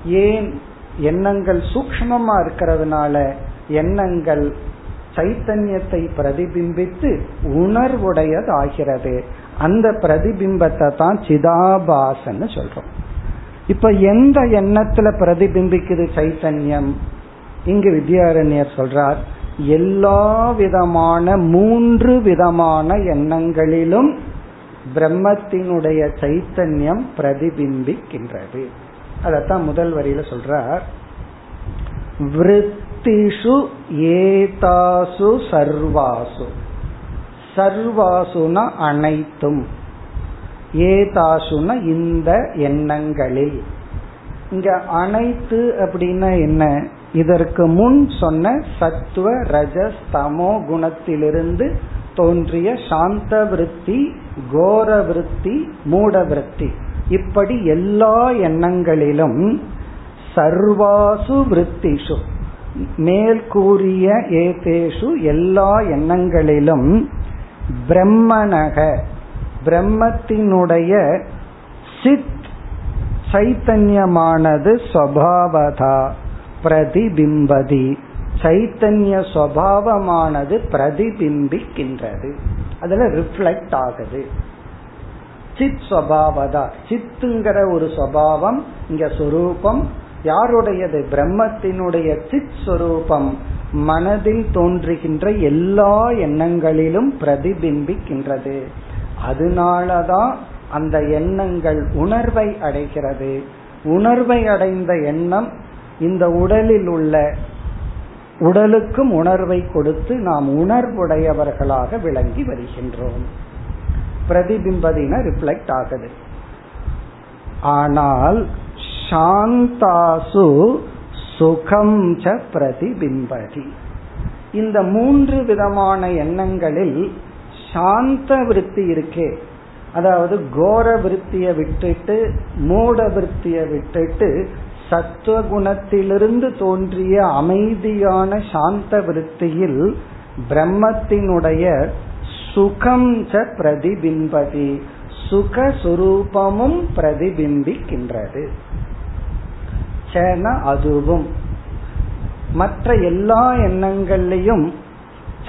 ஏன்? எண்ணங்கள் சூக்மமா இருக்கிறதுனால எண்ணங்கள் சைத்தன்யத்தை பிரதிபிம்பித்து உணர்வுடையதாகிறது. அந்த பிரதிபிம்பத்தை தான் சிதாபாசன்னு சொல்றோம். இப்ப எந்த எண்ணத்துல பிரதிபிம்பிக்குது சைத்தன்யம்? இங்கு வித்யாரண்யர் சொல்றார் எல்லா விதமான மூன்று விதமான எண்ணங்களிலும் பிரம்மத்தினுடைய சைத்தன்யம் பிரதிபிம்பிக்கின்றது. அதத்தான் முதல் வரியில சொல்றார். விருத்திஷு ஏதாசு சர்வாசு. சர்வாசுனா அனைத்தும். ஏதாசுனா இந்த எண்ணங்களில். இங்க அனைத்து அப்படின்னா என்ன? இதற்கு முன் சொன்ன சத்துவ ரஜஸ் தமோ குணத்திலிருந்து தோன்றிய சாந்த விருத்தி கோர விருத்தி மூட விருத்தி. இப்படி எல்லா எண்ணங்களிலும் சர்வாசு விருத்திஷு. மேற்கூறிய ஏதேஷு எல்லா எண்ணங்களிலும் பிரம்மனக. பிரம்மத்தினுடைய சித் சைத்தன்யமானது ஸ்வபாவதா பிரதிபிம்பதி. சைத்தன்ய சுவாவமானது பிரதிபிம்பிக்கின்றது. அதுல ரிஃப்ளெக்ட் ஆகுது. சித் சபாவதா சித்துங்கிற ஒரு சபாவம் இங்க சொரூபம். யாருடையது? பிரம்மத்தினுடைய சித் சொரூபம். மனதில் தோன்றுகின்ற எல்லா எண்ணங்களிலும் பிரதிபிம்பிக்கின்றது. அதனாலதான் அந்த எண்ணங்கள் உணர்வை அடைகிறது. உணர்வை அடைந்த எண்ணம் இந்த உடலில் உள்ள உடலுக்கும் உணர்வை கொடுத்து நாம் உணர்வுடையவர்களாக விளங்கி வருகின்றோம். பிரதிபிம்பதினா ரிஃப்ளெக்ட் ஆகுது. ஆனால் சாந்தாசு சுகம் ச பிரதிபிம்பதி. இந்த மூன்று விதமான எண்ணங்களில் சாந்த விருத்தி இருக்கே. அதாவது கோர விருத்தியை விட்டுட்டு மூட விருத்தியை விட்டுட்டு சத்துவ குணத்திலிருந்து தோன்றிய அமைதியான சாந்த விருத்தியில் பிரம்மத்தினுடைய சுகம் ச பிரதிபிம்பதி சுகசுரூபமும் பிரதிபிம்பிக்கின்றது. அதுவும். மற்ற எல்லா எண்ணங்கள்லையும்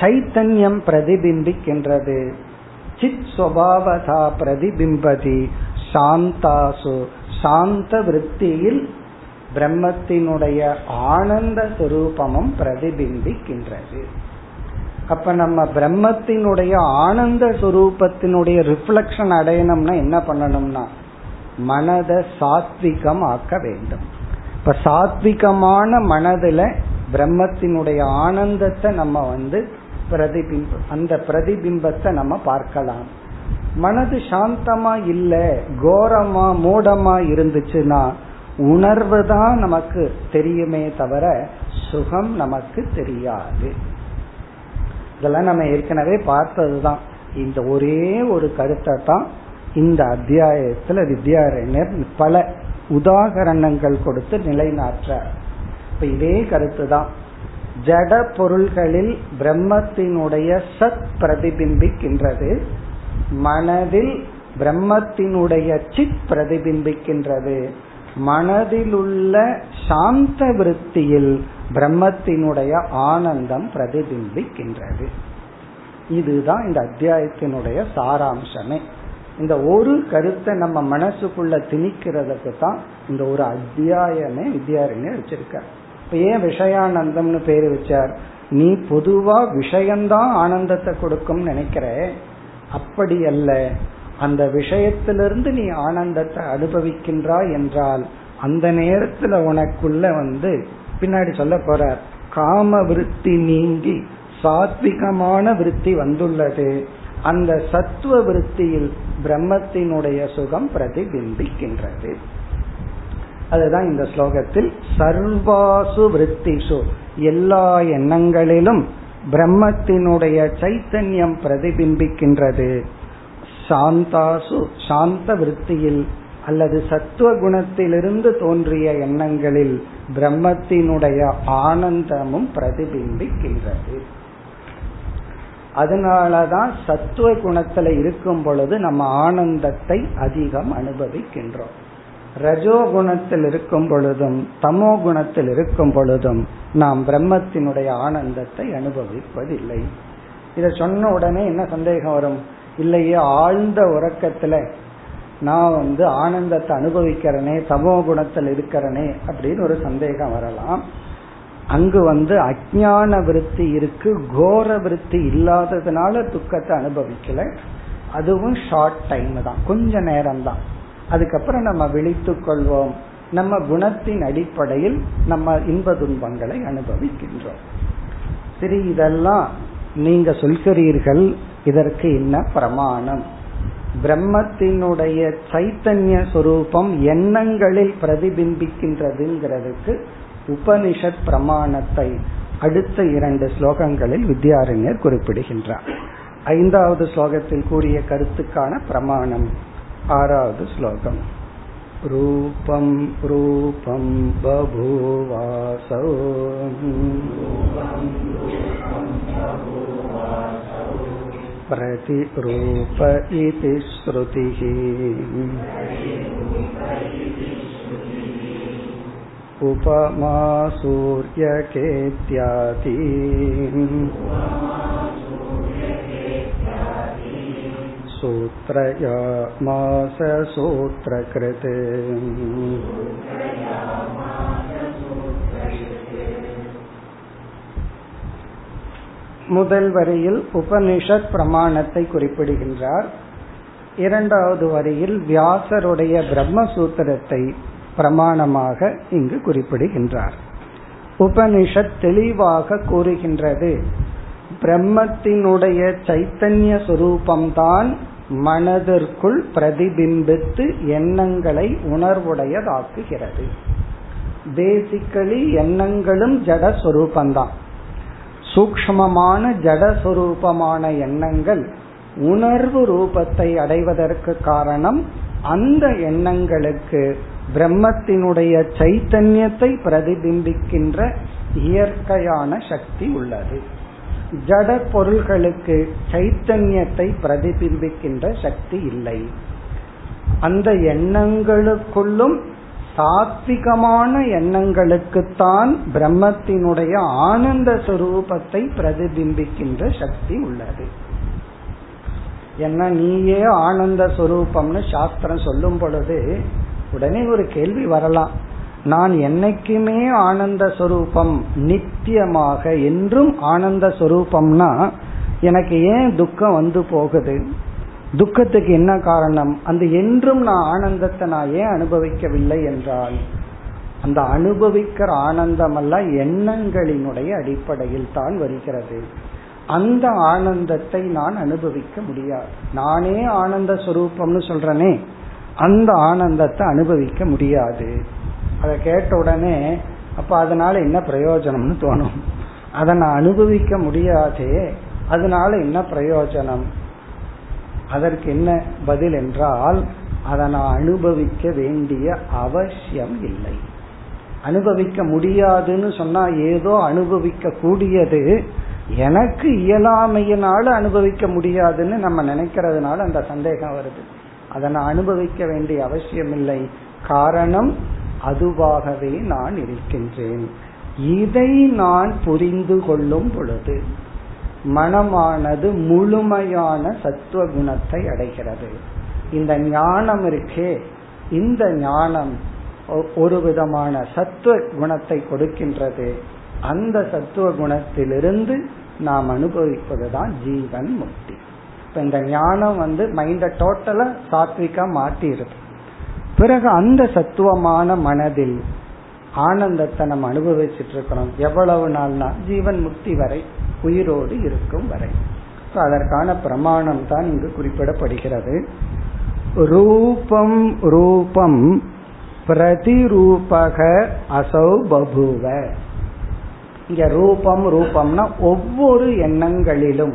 சைத்தன்யம் பிரதிபிம்பிக்கின்றது. சித் சுவாவதா பிரதிபிம்பதி சாந்தாசு சாந்த விருத்தியில் பிரம்மத்தினுடைய ஆனந்த சுரூபமும் பிரதிபிம்பிக்கின்றது. அப்ப நம்ம பிரம்மத்தினுடைய ஆனந்த சுரூபத்தினுடைய ரிஃப்ளக்ஷன் அடையணும்னா என்ன பண்ணணும்னா மனதை சாத்விகம் ஆக்க வேண்டும். இப்ப சாத்விகமான மனதுல பிரம்மத்தினுடைய ஆனந்தத்தை நம்ம வந்து பிரதிபிம்ப அந்த பிரதிபிம்பத்தை நம்ம பார்க்கலாம். மனது சாந்தமா இல்ல கோரமா மூடமா இருந்துச்சுன்னா உணர்வு தான் நமக்கு தெரியுமே தவிர சுகம் நமக்கு தெரியாது. இதெல்லாம் நம்ம ஏற்கனவே பார்த்ததுதான். இந்த ஒரே ஒரு கருத்தை தான் இந்த அத்தியாயத்துல வித்யாரண்யர் பல உதாகரணங்கள் கொடுத்து நிலைநாற்ற இப்ப இதே கருத்து தான் ஜட பொருள்களில் பிரம்மத்தினுடைய சத் பிரதிபிம்பிக்கின்றது. மனதில் பிரம்மத்தினுடைய சித் பிரதிபிம்பிக்கின்றது. மனதிலுள்ள சாந்த விருத்தியில் பிரம்மத்தினுடைய ஆனந்தம் பிரதிபிம்பிக்கின்றது. இதுதான் இந்த அத்தியாயத்தினுடைய சாராம்சமே. இந்த ஒரு கருத்தை நம்ம மனசுக்குள்ள திணிக்கிறதுக்கு தான் இந்த ஒரு அத்தியாயமே வித்யாரண்யர் வச்சிருக்கார். இப்ப ஏன் விஷயானந்தம்னு பேரு வச்சார்? நீ பொதுவா விஷயம்தான் ஆனந்தத்தை கொடுக்கும் நினைக்கிற. அப்படி அல்ல. அந்த விஷயத்திலிருந்து நீ ஆனந்தத்தை அனுபவிக்கின்றாய் என்றால் அந்த நேரத்துல உனக்குள்ள வந்து பின்னாடி சொல்ல போறார். காம விருத்தி நீங்கி சாத்விகமான விருத்தி வந்துள்ளது. அந்த சத்துவ விருத்தியில் பிரம்மத்தினுடைய சுகம் பிரதிபிம்பிக்கின்றது. அதுதான் இந்த ஸ்லோகத்தில் சர்வாசு விற்த்திசு எல்லா எண்ணங்களிலும் பிரம்மத்தினுடைய சைத்தன்யம் பிரதிபிம்பிக்கின்றது. சாந்தாசு சாந்த விருத்தியில் அல்லது சத்துவ குணத்திலிருந்து தோன்றிய எண்ணங்களில் பிரம்மத்தினுடைய ஆனந்தமும் பிரதிபிம்பிக்கின்றது. அதனாலதான் சத்துவ குணத்துல இருக்கும் பொழுது நம்ம ஆனந்தத்தை அதிகம் அனுபவிக்கின்றோம். ரஜோ குணத்தில் இருக்கும் பொழுதும் தமோ குணத்தில் இருக்கும் பொழுதும் நாம் பிரம்மத்தினுடைய ஆனந்தத்தை அனுபவிப்பதில்லை. இத சொன்ன உடனே என்ன சந்தேகம் வரும்? இல்லையே ஆழ்ந்த உறக்கத்துல நான் வந்து ஆனந்தத்தை அனுபவிக்கிறனே சமோ குணத்தில் இருக்கிறனே அப்படின்னு ஒரு சந்தேகம் வரலாம். அங்கு வந்து அஜான விருத்தி இருக்கு கோர விருத்தி இல்லாததுனால துக்கத்தை அனுபவிக்கல. அதுவும் ஷார்ட் டைம் தான் கொஞ்ச நேரம் தான் அதுக்கப்புறம் நம்ம விழித்து கொள்வோம். நம்ம குணத்தின் அடிப்படையில் நம்ம இன்ப துன்பங்களை அனுபவிக்கின்றோம். சரி இதெல்லாம் நீங்க சொல்கிறீர்கள் இதற்கு என்ன பிரமாணம்? பிரம்மத்தினுடைய சைத்தன்ய சொரூபம் எண்ணங்களில் பிரதிபிம்பிக்கின்றதுங்கிறதுக்கு உபனிஷத் பிரமாணத்தை அடுத்த இரண்டு ஸ்லோகங்களில் வித்யாரண்யர் குறிப்பிடுகின்றார். ஐந்தாவது ஸ்லோகத்தில் கூறிய கருத்துக்கான பிரமாணம் ஆறாவது ஸ்லோகம். ரூபம் रूपं बभूवासौ प्रतिरूप इति श्रुतिः। उपमा सूर्यकेत्यादि सूत्रया माससूत्रकृत् முதல் வரியில் உபனிஷத் பிரமாணத்தை குறிப்பிடுகின்றார். இரண்டாவது வரியில் வியாசருடைய பிரம்மசூத்திரத்தை பிரமாணமாக இங்கு குறிப்பிடுகின்றார். உபனிஷத் தெளிவாக கூறுகின்றது. பிரம்மத்தினுடைய சைத்தன்ய சுரூபம்தான் மனதிற்குள் பிரதிபிம்பித்து எண்ணங்களை உணர்வுடையதாக்குகிறது. பேசிக்கலி எண்ணங்களும் ஜட சொரூபந்தான் சூக்மமான ஜடஸ்வரூபமான எண்ணங்கள் உணர்வு ரூபத்தை அடைவதற்கு காரணம் அந்த எண்ணங்களுக்கு பிரம்மத்தினுடைய சைத்தன்யத்தை பிரதிபிம்பிக்கின்ற இயற்கையான சக்தி உள்ளது. ஜட பொருள்களுக்கு சைத்தன்யத்தை பிரதிபிம்பிக்கின்ற சக்தி இல்லை. அந்த எண்ணங்களுக்குள்ளும் சாத்விகமான எண்ணங்களுக்குத்தான் பிரம்மத்தினுடைய ஆனந்த சுரூபத்தை பிரதிபிம்பிக்கின்ற சக்தி உள்ளது. என்ன நீயே ஆனந்த சுரூபம்னு சாஸ்திரம் சொல்லும் பொழுது உடனே ஒரு கேள்வி வரலாம். நான் என்னைக்குமே ஆனந்த சுரூபம் நித்தியமாக என்றும் ஆனந்த சுரூபம்னா எனக்கு ஏன் துக்கம் வந்து போகுது? துக்கத்துக்கு என்ன காரணம்? அந்த என்றும் நான் ஆனந்தத்தை நான் ஏன் அனுபவிக்கவில்லை என்றால் அந்த அனுபவிக்கிற ஆனந்தம் அல்ல எண்ணங்களினுடைய அடிப்படையில் தான் வருகிறது. அந்த ஆனந்தத்தை நான் அனுபவிக்க முடியாது. நானே ஆனந்த சுரூபம்னு சொல்றனே அந்த ஆனந்தத்தை அனுபவிக்க முடியாது. அதை கேட்ட உடனே அப்ப அதனால என்ன பிரயோஜனம்னு தோணும். அதை நான் அனுபவிக்க முடியாதே அதனால என்ன பிரயோஜனம்? அதற்கு என்ன பதில் என்றால் அதை நான் அனுபவிக்க வேண்டிய அவசியம் இல்லை. அனுபவிக்க முடியாதுன்னு சொன்னா ஏதோ அனுபவிக்க கூடியது எனக்கு இயலாமையினால அனுபவிக்க முடியாதுன்னு நம்ம நினைக்கிறதுனால அந்த சந்தேகம் வருது. அதை நான் அனுபவிக்க வேண்டிய அவசியம் இல்லை. காரணம் அதுவாகவே நான் இருக்கின்றேன். இதை நான் புரிந்து கொள்ளும் பொழுது மனமானது முழுமையான சத்துவ குணத்தை அடைகிறது. இந்த ஞானம் இருக்கே. இந்த ஞானம் ஒரு விதமான சத்துவ குணத்தை கொடுக்கின்றது. அந்த சத்துவ குணத்திலிருந்து நாம் அனுபவிப்பதுதான் ஜீவன் முக்தி. இப்ப இந்த ஞானம் வந்து மைண்ட டோட்டலா சாத்விகா மாற்றிடுது பிறகு அந்த சத்துவமான மனதில் ஆனந்தத்தை நம்ம அனுபவிச்சுட்டு இருக்கிறோம். எவ்வளவு நாள்னா ஜீவன் முக்தி வரை. உயிரோடு இருக்கும் வரை. அதற்கான பிரமாணம் தான் இங்கு குறிப்பிடப்படுகிறது. ரூபம் ரூபம் பிரதிரூபக அசௌ பபுவ. இங்க ரூபம் ரூபம்னா ஒவ்வொரு எண்ணங்களிலும்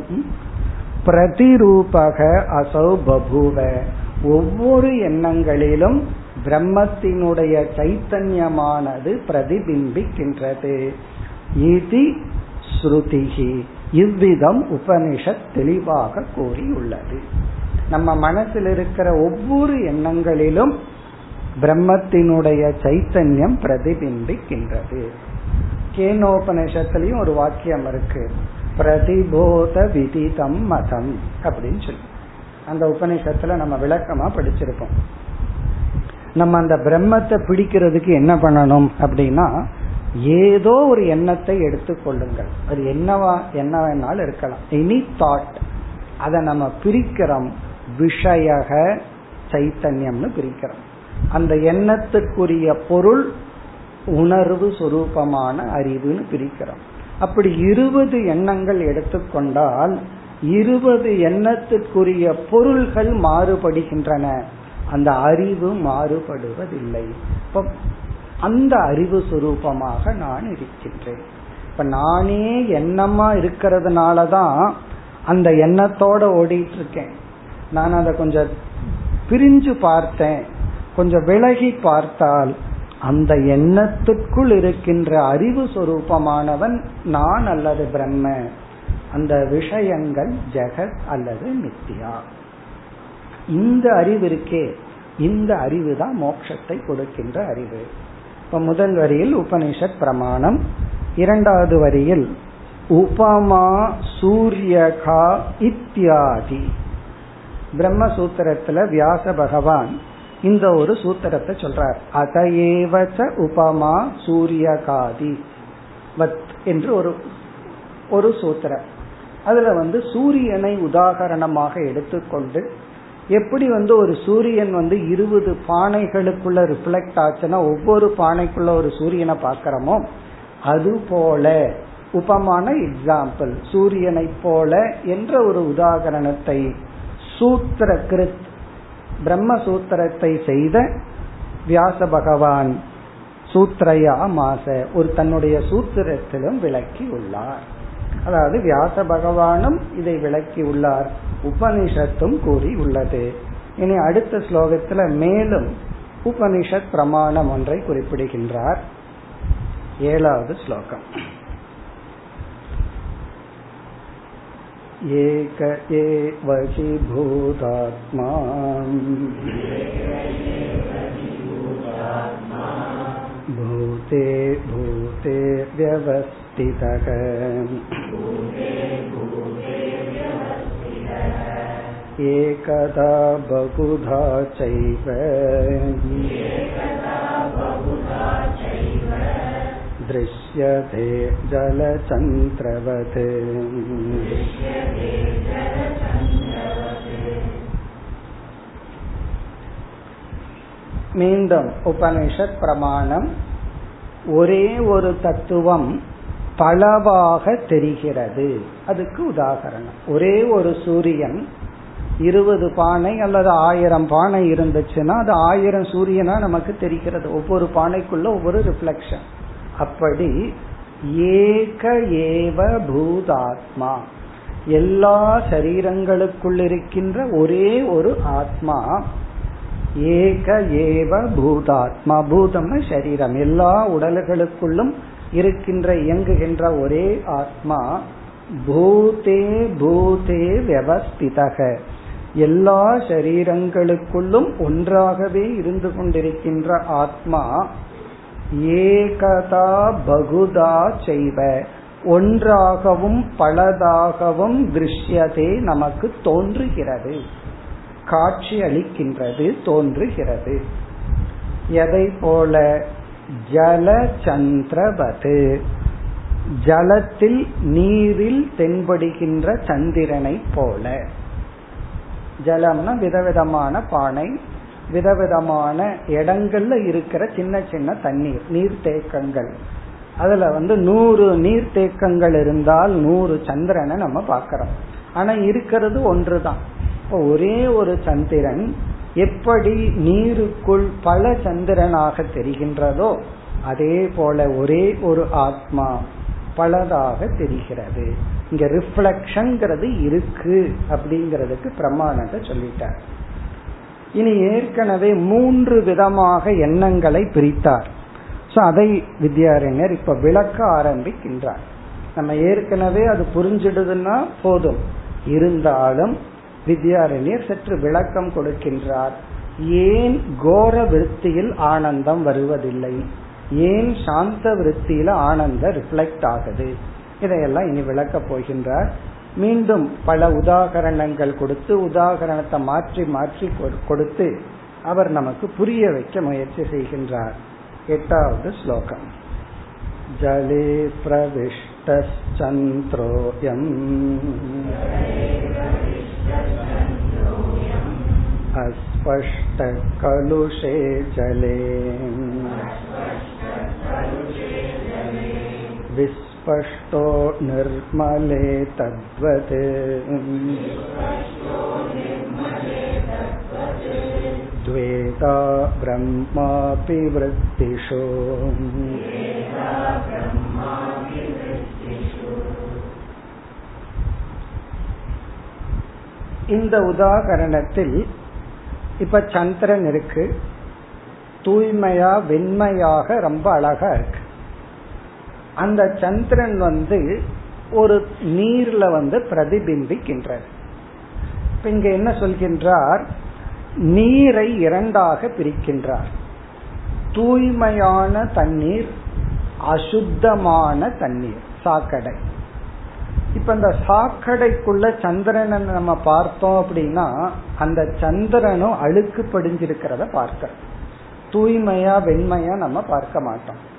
பிரதிரூபக அசௌ பபுவ. ஒவ்வொரு எண்ணங்களிலும் பிரம்மத்தினுடைய சைத்தன்யமானது பிரதிபிம்பிக்கின்றது. இது ஸ்ருதிகி இவ்விதம் உபனிஷத் தெளிவாக கூறியுள்ளது. நம்ம மனசில் இருக்கிற ஒவ்வொரு எண்ணங்களிலும் பிரம்மத்தினுடைய சைத்தன்யம் பிரதிபிம்பிக்கின்றது. கேனோபனிஷத்திலையும் ஒரு வாக்கியம் இருக்கு. பிரதிபோத விதிதம் மதம் அப்படின்னு சொல்லி. அந்த உபநிஷத்துல நம்ம விளக்கமா படிச்சிருப்போம். நம்ம அந்த பிரம்மத்தை பிடிக்கிறதுக்கு என்ன பண்ணணும் அப்படின்னா ஏதோ ஒரு எண்ணத்தை எடுத்துக்கொள்ளுங்கள் அது என்னவா என்ன வேணாலும் இருக்கலாம். எனி தாட் அதை நம்ம பிரிக்கிறோம். விஷயக சைத்தன்யம்னு பிரிக்கிறோம். அந்த எண்ணத்துக்குரிய பொருள் உணர்வு சுரூபமான அறிவுன்னு பிரிக்கிறோம். அப்படி இருபது எண்ணங்கள் எடுத்துக்கொண்டால் இருபது எண்ணத்திற்குரிய பொருள்கள் மாறுபடுகின்றன. அந்த அறிவு மாறுபடுவதில்லை. அந்த அறிவு சுரூபமாக நான் இருக்கின்றேன். இப்ப நானே எண்ணமா இருக்கிறதுனாலதான் அந்த எண்ணத்தோட ஓடிட்டு இருக்கேன் நான் அதை கொஞ்சம் பிரிஞ்சு பார்த்தேன். கொஞ்சம் விலகி பார்த்தால் அந்த எண்ணத்துக்குள் இருக்கின்ற அறிவு சுரூபமானவன் நான் அல்லது பிரம்ம. அந்த விஷயங்கள் ஜெகத் அல்லது நித்யா. இந்த அறிவு இருக்கே. இந்த அறிவு தான் மோட்சத்தை கொடுக்கின்ற அறிவு. இப்ப முதல் வரியில் உபனிஷத் பிரமாணம். இரண்டாவது வரியில் உபமா சூரியகா இத்தியாதி. பிரம்மசூத்திரத்துல வியாச பகவான் இந்த ஒரு சூத்திரத்தை சொல்றார். அதையேவச்ச உபமா சூரியகாதி. வத் என்று ஒரு ஒரு சூத்திரம். அதுல வந்து சூரியனை உதாகரணமாக எடுத்துக்கொண்டு எப்படி வந்து ஒரு சூரியன் வந்து இருபது பானைகளுக்குள்ள ரிஃப்ளெக்ட் ஆச்சுன்னா ஒவ்வொரு பானைக்குள்ள ஒரு சூரியனை பார்க்கிறோமோ அது போல உபமான எக்ஸாம்பிள் சூரியனை போல என்ற ஒரு உதாகரணத்தை சூத்திர கிருத் பிரம்ம சூத்திரத்தை செய்த வியாச பகவான் சூத்திரையா மாச ஒரு தன்னுடைய சூத்திரத்திலும் விளக்கி உள்ளார் அதாவது வியாச பகவானும் இதை விளக்கி உள்ளார் உபனிஷத்தும் கூறி உள்ளது இனி அடுத்த ஸ்லோகத்துல மேலும் உபனிஷத் பிரமாணம் ஒன்றை குறிப்பிடுகின்றார் ஏழாவது ஸ்லோகம் एक एव हि भूतात्मा भूते भूते व्यवस्थितः एकदा बहुधा चैव दृश्यते जलचन्द्रवत् மீண்டும் உபனிஷத் பிரமாணம் ஒரே ஒரு தத்துவம் பலவாக தெரிகிறது அதுக்கு உதாகரணம் ஒரே ஒரு சூரியன் இருபது பானை அல்லது ஆயிரம் பானை இருந்துச்சுன்னா அது ஆயிரம் சூரியனா நமக்கு தெரிகிறது. ஒவ்வொரு பானைக்குள்ள ஒவ்வொரு ரிஃப்ளெக்ஷன் அப்படி ஏக ஏவ பூதாத்மா. எல்லா சரீரங்களுக்குள் இருக்கின்ற ஒரே ஒரு ஆத்மா. ஏக ஏவ பூதாத்மா. பூதம்னா சரீரம். எல்லா உடல்களுக்குள்ளும் இருக்கின்ற இயங்குகின்ற ஒரே ஆத்மா. பூதே பூதே வியவஸ்திதக. எல்லா சரீரங்களுக்குள்ளும் ஒன்றாகவே இருந்து கொண்டிருக்கின்ற ஆத்மா ஏகதா பகுதா செய்வ. ஒன்றாகவும் பலதாகவும் திருஷ்யதே நமக்கு தோன்றுகிறது. காட்சி அளிக்கின்றது தோன்றுகிறது. எதை போல? ஜல சந்திரபது ஜலத்தில் நீரில் தென்படுகின்ற சந்திரனை போல. ஜலம்னா விதவிதமான பானை விதவிதமான இடங்கள்ல இருக்கிற சின்ன சின்ன தண்ணீர் நீர்த்தேக்கங்கள் அதுல வந்து நூறு நீர்த்தேக்கங்கள் இருந்தால் நூறு சந்திரனை நம்ம பாக்கிறோம் ஆனா இருக்கிறது ஒன்றுதான். இப்போ ஒரே ஒரு சந்திரன் எப்படி நீருக்குள் பல சந்திரனாக தெரிகின்றதோ அதே போல ஒரே ஒரு ஆத்மா பலதாக தெரிகிறது. இங்க ரிஃப்ளக்ஷன்ங்கிறது இருக்கு அப்படிங்கிறதுக்கு பிரமாணத்தை சொல்லிட்டார். இனி ஏற்கனவே மூன்று விதமாக எண்ணங்களை பிரித்தார். சோ அதை வித்யாரண்யர் இப்ப விளக்க ஆரம்பிக்கின்றார். நம்ம ஏற்கனவே அது புரிஞ்சிடுதுன்னா போதும். இருந்தாலும் வித்யாரண்யர் சற்று விளக்கம் கொடுக்கின்றார். ஏன் கோர விருத்தியில் ஆனந்தம் வருவதில்லை? ஏன் சாந்த விருத்தியில ஆனந்தம் ரிஃப்ளெக்ட் ஆகுது? இதையெல்லாம் இனி விளக்க போகின்றார் மீண்டும் பல உதாகரணங்கள் கொடுத்து உதாகரணத்தை மாற்றி மாற்றி கொடுத்து அவர் நமக்கு புரிய வைக்க முயற்சி செய்கின்றார் எட்டாவது ஸ்லோகம் ஜலே பிரவிஷ்டச்சந்திரோயம் अस्पष्टकलुषे जले विस्पष्टो निर्मले तद्वत् द्वेता ब्रह्मापि वृत्तिषु இந்த உதாகரணத்தில் இப்ப சந்திரன் இருக்கு தூய்மையா வெண்மையாக ரொம்ப அழகா இருக்கு அந்த சந்திரன் வந்து ஒரு நீர்ல வந்து பிரதிபிம்பிக்கின்றது. இப்ப இங்க என்ன சொல்கின்றார்? நீரை இரண்டாக பிரிக்கின்றார். தூய்மையான தண்ணீர் அசுத்தமான தண்ணீர் சாக்கடை. இப்ப இந்த சாக்கடைக்குள்ள சந்திரனை நம்ம பார்த்தோம் அப்படின்னா அந்த சந்திரனும் அழுக்கு படிஞ்சிருக்கிறத பார்க்க தூய்மையா வெண்மையா நம்ம பார்க்க மாட்டோம்.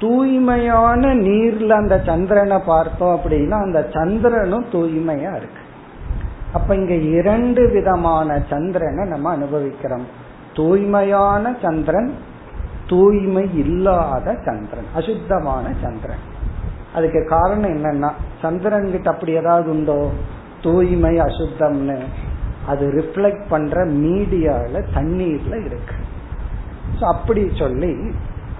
தூய்மையான நீர்ல அந்த சந்திரனை பார்த்தோம் அப்படின்னா அந்த சந்திரனும் தூய்மையா இருக்கு. அப்ப இங்க இரண்டு விதமான சந்திரனை நம்ம அனுபவிக்கிறோம். தூய்மையான சந்திரன் தூய்மை இல்லாத சந்திரன் அசுத்தமான சந்திரன். அதுக்கு காரணம் என்னன்னா சந்திரன் கிட்ட அப்படி ஏதாவது உண்டோ? தூய்மை அசுத்தம்னு. அது ரிஃப்ளெக்ட் பண்ற மீடியால தண்ணீர்ல இருக்கு. அப்படி சொல்லி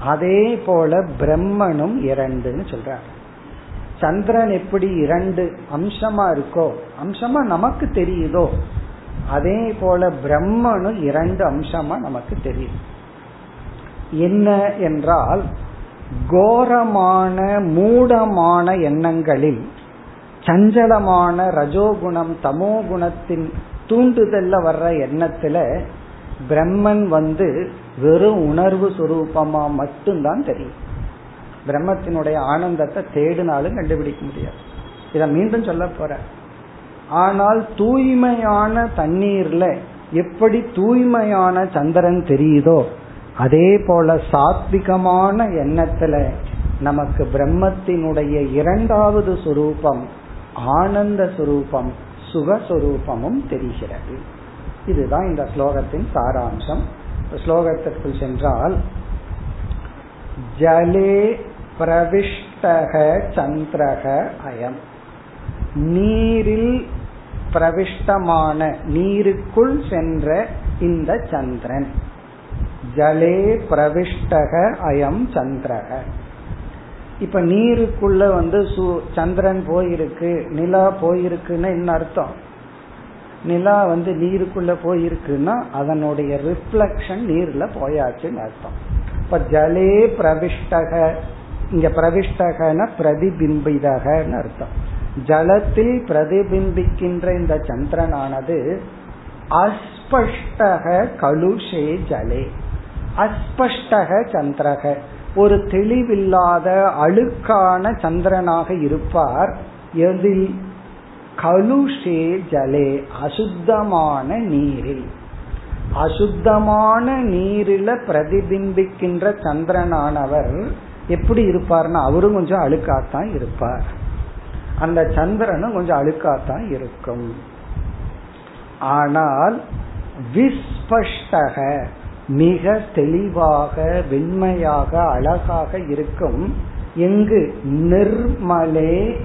அதே போல பிரம்மனும் இரண்டுன்னு சொல்றார். சந்திரன் எப்படி இரண்டு அம்சமா இருக்கோ அம்சமா நமக்கு தெரியுதோ அதே போல பிரம்மனும் இரண்டு அம்சமா நமக்கு தெரியும் என்ன என்றால் கோரமான மூடமான எண்ணங்களில் சஞ்சலமான ரஜோகுணம் தமோ குணத்தின் தூண்டுதல்ல வர்ற எண்ணத்துல பிரம்மன் வந்து வெறும் உணர்வு சுரூபமா மட்டும்தான் தெரியும். பிரம்மத்தினுடைய ஆனந்தத்தை தேடினாலும் கண்டுபிடிக்க முடியாது. இதை மீண்டும் சொல்ல போற. ஆனால் தூய்மையான தண்ணீர்ல எப்படி தூய்மையான சந்திரன் தெரியுதோ அதே போல சாத்விகமான எண்ணத்துல நமக்கு பிரம்மத்தினுடைய இரண்டாவது சுரூபம் ஆனந்த சுரூபம் சுகஸ்வரூபமும் தெரிகிறது. இதுதான் இந்த ஸ்லோகத்தின் சாராம்சம். ஸ்லோகத்திற்குள் சென்றால் ஜலே பிரவிஷ்டக சந்திரக அயம். நீரில் பிரவிஷ்டமான நீருக்குள் சென்ற இந்த சந்திரன். ஜலே பிரவிஷ்டக அயம் சந்திரக. இப்ப நீருக்குள்ள வந்து சந்திரன் போயிருக்கு நிலா போயிருக்குன்னு என்ன அர்த்தம்? நிலா வந்து நீருக்குள்ள போயிருக்குன்னா அதனுடைய ரிஃப்ளக்ஷன் நீர்ல போயாச்சுன்னு அர்த்தம். இப்ப ஜலே பிரவிஷ்டக இங்க பிரவிஷ்டகன பிரதிபிம்பிதகன்னு அர்த்தம். ஜலத்தில் பிரதிபிம்பிக்கின்ற இந்த சந்திரனானது அஸ்பஷ்டக கலுஷே ஜலே. அஸ்பஷ்டக சந்திரக. ஒரு தெளிவில்லாத அழுக்கான சந்திரனாக இருப்பார். எதில்? கலுஷே ஜலே அசுத்தமான நீரில். அசுத்தமான நீரில பிரதிபிம்பிக்கின்ற சந்திரனானவர் எப்படி இருப்பார்னா அவரும் கொஞ்சம் அழுக்காத்தான் இருப்பார். அந்த சந்திரனும் கொஞ்சம் அழுக்காத்தான் இருக்கும். ஆனால் விஸ்பஷ்டக மிக தெளிவாக வெண்மையாக அழகாக இருக்கும் எங்கு நிர்மலே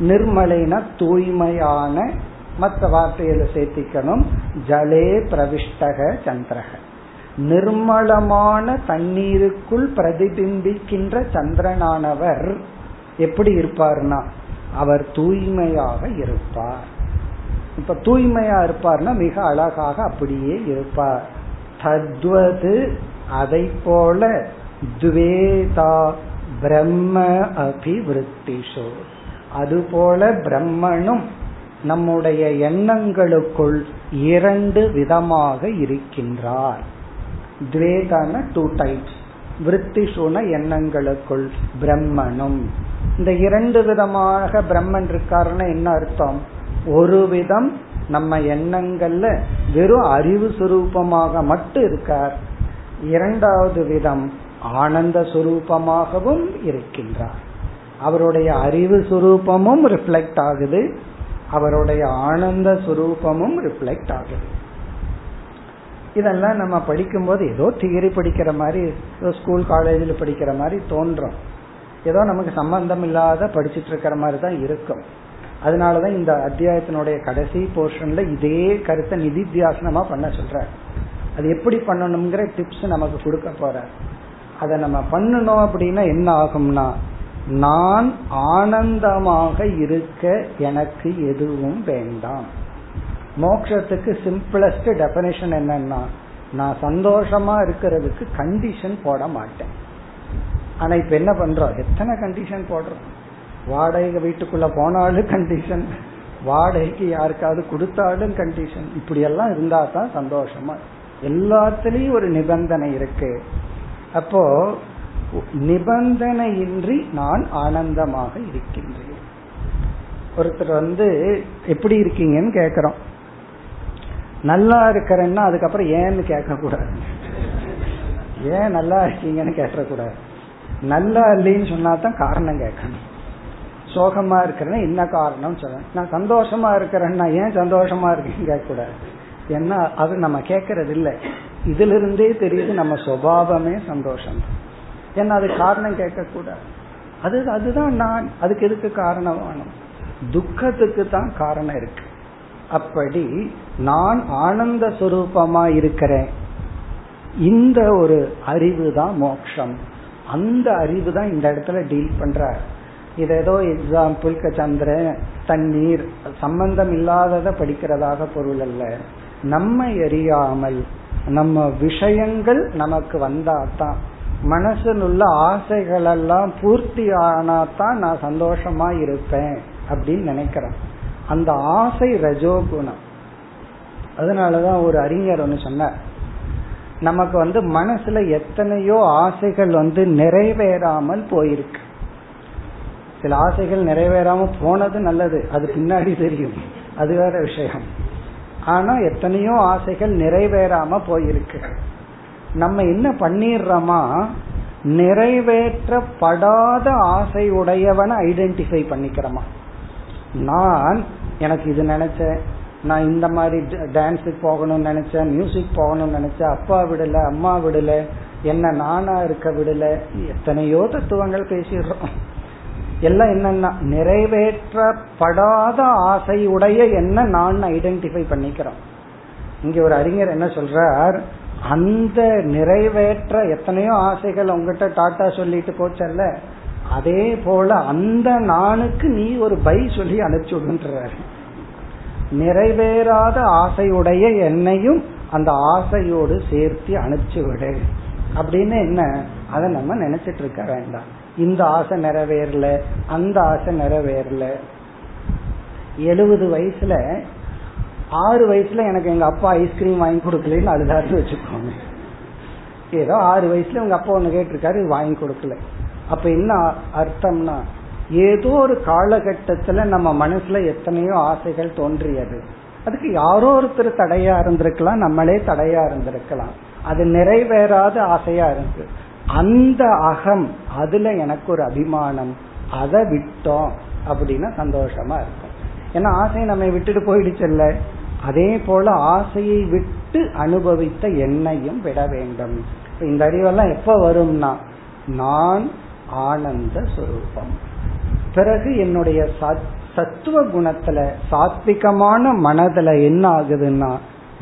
நிர்மலைன தூய்மையான மற்ற வார்த்தையில சேர்த்திக்கணும். ஜலே பிரவிஷ்டக சந்திரக. நிர்மலமான தண்ணீருக்குள் பிரதிபிம்பிக்கின்ற சந்திரனானவர் எப்படி இருப்பார்னா அவர் தூய்மையாக இருப்பார். இப்ப தூய்மையா இருப்பார்னா மிக அழகாக அப்படியே இருப்பார். தத்வது அதை போல துவேதா பிரம்ம அபிவிருத்திஷோ. அதுபோல பிரம்மனும் நம்முடைய எண்ணங்களுக்குள் இரண்டு விதமாக இருக்கின்றார். துவேதான டூ டைப்ஸ் விருத்திஷுன எண்ணங்களுக்குள் பிரம்மனும். இந்த இரண்டு விதமாக பிரம்மன் இருக்காருன்னா என்ன அர்த்தம்? ஒரு விதம் நம்ம எண்ணங்கள்ல வெறும் அறிவு சுரூபமாக மட்டும் இருக்கார். இரண்டாவது விதம் ஆனந்த சுரூபமாகவும் இருக்கின்றார். அவருடைய அறிவு சுரூபமும் ரிஃப்ளெக்ட் ஆகுது. அவருடைய ஆனந்த சுரூபமும் ரிஃப்ளெக்ட் ஆகுது. இதெல்லாம் நம்ம படிக்கும்போது ஏதோ தியரி படிக்கிற மாதிரி ஏதோ ஸ்கூல் காலேஜில் படிக்கிற மாதிரி தோன்றும். ஏதோ நமக்கு சம்பந்தம் இல்லாத படிச்சுட்டு இருக்கிற மாதிரி தான் இருக்கும். அதனாலதான் இந்த அத்தியாயத்தினுடைய கடைசி போர்ஷன்ல இதே கருத்தை நிதித்தியாசனமா பண்ண சொல்ற அது எப்படி பண்ணணுங்கிற டிப்ஸ் நமக்கு கொடுக்க போற அதை நம்ம பண்ணணும் அப்படின்னா என்ன ஆகும்னா நான் ஆனந்தமாக இருக்க எனக்கு எதுவும் வேண்டாம். மோக்ஷத்துக்கு சிம்பிளஸ்ட் டெபனிஷன் என்னன்னா நான் சந்தோஷமா இருக்கிறதுக்கு கண்டிஷன் போட மாட்டேன். ஆனா இப்ப என்ன பண்றோம்? எத்தனை கண்டிஷன் போடுறோம்? வாடகை வீட்டுக்குள்ள போனாலும் கண்டிஷன் வாடகைக்கு யாருக்காவது கொடுத்தாலும் கண்டிஷன் இப்படி எல்லாம் இருந்தா தான் சந்தோஷமா. எல்லாத்துலயும் ஒரு நிபந்தனை இருக்கு. அப்போ நிபந்தனையின்றி நான் ஆனந்தமாக இருக்கின்றேன். ஒருத்தர் வந்து எப்படி இருக்கீங்கன்னு கேக்குறோம். நல்லா இருக்கிறேன்னா அதுக்கப்புறம் ஏன்னு கேட்க கூடாது ஏன் நல்லா இருக்கீங்கன்னு கேட்டக்கூடாது நல்லா இல்லைன்னு சொன்னா தான் காரணம் கேட்கணும். சோகமா இருக்கிறேன்னா என்ன காரணம் சொல்றேன் நான் சந்தோஷமா இருக்கிறேன்னா ஏன் சந்தோஷமா இருக்கேன்னு கேட்கக்கூடாது. ஏன்னா அது நம்ம கேட்கறது இல்லை. இதுல இருந்தே தெரியுது நம்ம சுவாவமே சந்தோஷம் ஏன்னா அது காரணம் கேட்கக்கூடாது அது அதுதான் நான் அதுக்கு எதுக்கு காரணம் துக்கத்துக்கு தான் காரணம் இருக்கு. அப்படி நான் ஆனந்த சுரூபமா இருக்கிறேன். இந்த ஒரு அறிவு தான் மோக்ஷம். அந்த அறிவு தான் இந்த இடத்துல டீல் பண்றார். இது ஏதோ எக்ஸாம்பிள் சந்திரன் தண்ணீர் சம்பந்தம் இல்லாததை படிக்கிறதாக பொருள் அல்ல. நம்மை அறியாமல் நம்ம விஷயங்கள் நமக்கு வந்தாதான் மனசில் உள்ள ஆசைகள் எல்லாம் பூர்த்தி ஆனாதான் நான் சந்தோஷமா இருப்பேன் அப்படின்னு நினைக்கிறேன். அந்த ஆசை ரஜோகுணம். அதனாலதான் ஒரு அறிஞர் ஒன்று சொன்னார். நமக்கு வந்து மனசுல எத்தனையோ ஆசைகள் வந்து நிறைவேறாமல் போயிருக்கு. சில ஆசைகள் நிறைவேறாம போனது நல்லது. அது பின்னாடி தெரியும். அது வேற விஷயம். ஆனா எத்தனையோ ஆசைகள் நிறைவேறாம போயிருக்கு. நம்ம என்ன பண்ணிடுறோமா? நிறைவேற்றப்படாத ஆசை உடையவனை ஐடென்டிஃபை பண்ணிக்கிறோமா. நான் எனக்கு இது நினைச்சேன். நான் இந்த மாதிரி டான்ஸுக்கு போகணும்னு நினைச்சேன். மியூசிக் போகணும்னு நினைச்சேன். அப்பா விடல அம்மா விடல என்ன நானா இருக்க விடல எத்தனையோ தத்துவங்கள் பேசிடுறோம். எல்லாம் என்னன்னா நிறைவேற்றப்படாத ஆசையுடைய என்ன நான் ஐடென்டிஃபை பண்ணிக்கிறோம். இங்க ஒரு அறிஞர் என்ன சொல்றார்? அந்த நிறைவேற்ற எத்தனையோ ஆசைகள் உங்ககிட்ட டாட்டா சொல்லிட்டு போச்சல்ல? அதே போல அந்த நானுக்கு நீ ஒரு பை சொல்லி அனுப்பிச்சு விடுன்றாரு. நிறைவேறாத ஆசையுடைய என்னையும் அந்த ஆசையோடு சேர்த்து அனுப்பிச்சு விடு. அப்படின்னு என்ன? அதை நம்ம நினைச்சிட்டு இருக்க வேண்டாம். இந்த ஆசை நிறைவேறல அந்த ஆசை நிறைவேறல. எழுபது வயசுல ஆறு வயசுல எனக்கு எங்க அப்பா ஐஸ்கிரீம் வாங்கி கொடுக்கலன்னு அழுதாரு வச்சுக்கோங்க. ஏதோ ஆறு வயசுல உங்க அப்பா ஒண்ணு கேட்டிருக்காரு வாங்கி கொடுக்கல. அப்ப என்ன அர்த்தம்னா ஏதோ ஒரு காலகட்டத்துல நம்ம மனசுல எத்தனையோ ஆசைகள் தோன்றியது. அதுக்கு யாரோ ஒருத்தர் தடையா இருந்திருக்கலாம் நம்மளே தடையா இருந்திருக்கலாம். அது நிறைவேறாத ஆசையா இருக்கு அந்த அகம் அதுல எனக்கு ஒரு அபிமானம். அதை விட்டோம். அப்படின்னா சந்தோஷமா இருக்கும். ஏன்னா ஆசையை நம்ம விட்டுட்டு போயிடுச்சல்ல அதே போல ஆசையை விட்டு அனுபவித்த எண்ணையும் விட வேண்டும். இந்த அறிவெல்லாம் எப்ப வரும்னா நான் ஆனந்த சுரூபம். பிறகு என்னுடைய சத்துவ குணத்துல சாத்விகமான மனதுல என்ன ஆகுதுன்னா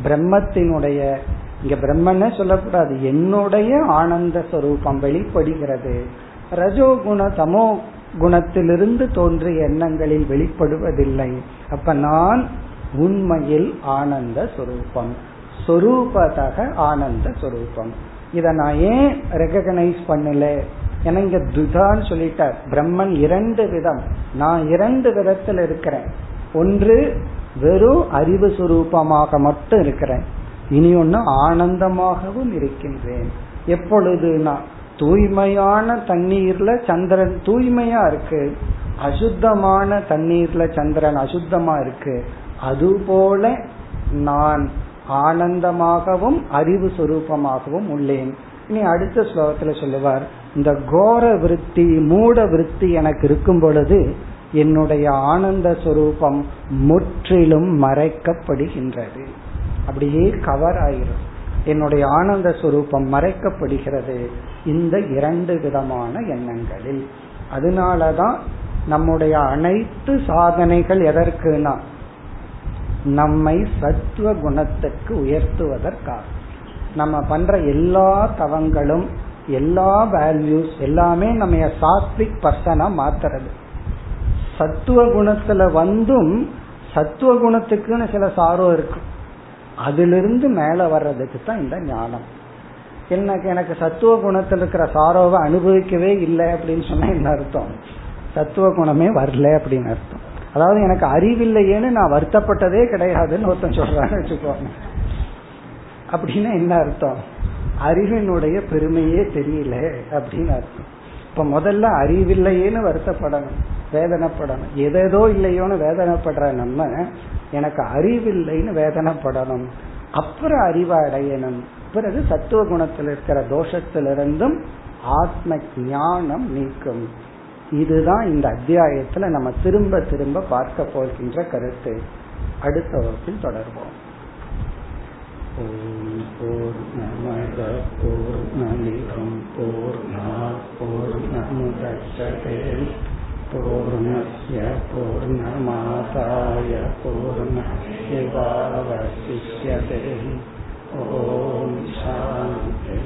பிரம்மத்தினுடைய இங்க பிரம்மன்னு சொல்லக்கூடாது என்னுடைய ஆனந்த சுரூபம் வெளிப்படுகிறது. ரஜோகுண தமோ குணத்திலிருந்து தோன்றிய எண்ணங்களில் வெளிப்படுவதில்லை. அப்ப நான் உண்மையில் ஆனந்த சொரூபம். சொரூபதக ஆனந்த சொரூபம். இத நான் ஏன் ரெகனைஸ் பண்ணல? ஏன்னா இங்க துதான்னு சொல்லிட்டார். பிரம்மன் இரண்டு விதம். நான் இரண்டு விதத்தில் இருக்கிறேன். ஒன்று வெறும் அறிவு சுரூபமாக மட்டும் இருக்கிறேன். இனி ஒன்னு ஆனந்தமாகவும் இருக்கின்றேன். எப்பொழுதுனா தூய்மையான தண்ணீர்ல சந்திரன் தூய்மையா இருக்கு. அசுத்தமான தண்ணீர்ல சந்திரன் அசுத்தமா இருக்கு. அதுபோல நான் ஆனந்தமாகவும் அறிவு சுரூபமாகவும் உள்ளேன். இனி அடுத்த ஸ்லோகத்துல சொல்லுவார் இந்த கோர விருத்தி மூட விருத்தி எனக்கு இருக்கும் பொழுது என்னுடைய ஆனந்த சுரூபம் முற்றிலும் மறைக்கப்படுகின்றது. அப்படியே கவர் ஆயிரும். என்னுடைய ஆனந்த சுரூபம் மறைக்கப்படுகிறது. இந்த இரண்டு விதமான எண்ணங்களில். அதனாலதான் நம்முடைய அனைத்து சாதனைகள் எதற்குனா நம்மை சத்துவ குணத்துக்கு உயர்த்துவதற்காக. நம்ம பண்ற எல்லா தவங்களும் எல்லா வேல்யூஸ் எல்லாமே நம்ம சாத்விக் பர்சனா மாத்துறது. சத்துவ குணத்துல வந்தும் சத்துவ குணத்துக்குன்னு சில சாரம் இருக்கு. அதிலிருந்து மேல வர்றதுக்கு தான் இந்த ஞானம். எனக்கு எனக்கு சத்துவ குணத்தில் இருக்கிற சாரோவை அனுபவிக்கவே இல்லை அப்படின்னு சொன்னா என்ன அர்த்தம்? சத்துவ குணமே வரல அப்படின்னு அர்த்தம். அதாவது எனக்கு அறிவில்லையேன்னு நான் வருத்தப்பட்டதே கிடையாதுன்னு ஒருத்தன் சொல்றான்னு வச்சுக்கோங்க. அப்படின்னா என்ன அர்த்தம்? அறிவினுடைய பெருமையே தெரியல அப்படின்னு அர்த்தம். இப்ப முதல்ல அறிவில்லையேன்னு வருத்தப்படணும் வேதனைப்படணும். எதேதோ இல்லையோன்னு வேதனைப்படுற நம்ம எனக்கு அறிவில்லைன்னு வேதனைப்படணும். அப்புறம் அறிவை அடையணும் பிறகு சத்துவ குணத்தில் இருக்கிற தோஷத்திலிருந்தும் ஆத்ம ஞானம் நீக்கும். இதுதான் இந்த அத்தியாயத்துல நம்ம திரும்ப திரும்ப பார்க்க போகின்ற கருத்து அடுத்த வகுப்பில் தொடர்வோம் ॐ पूर्णमद पूर्णमिदं पूर्णा पूर्णमुदच्छते पूर्णस्य पूर्णमादाय पूर्णमेवावशिष्यते ॐ शान्ति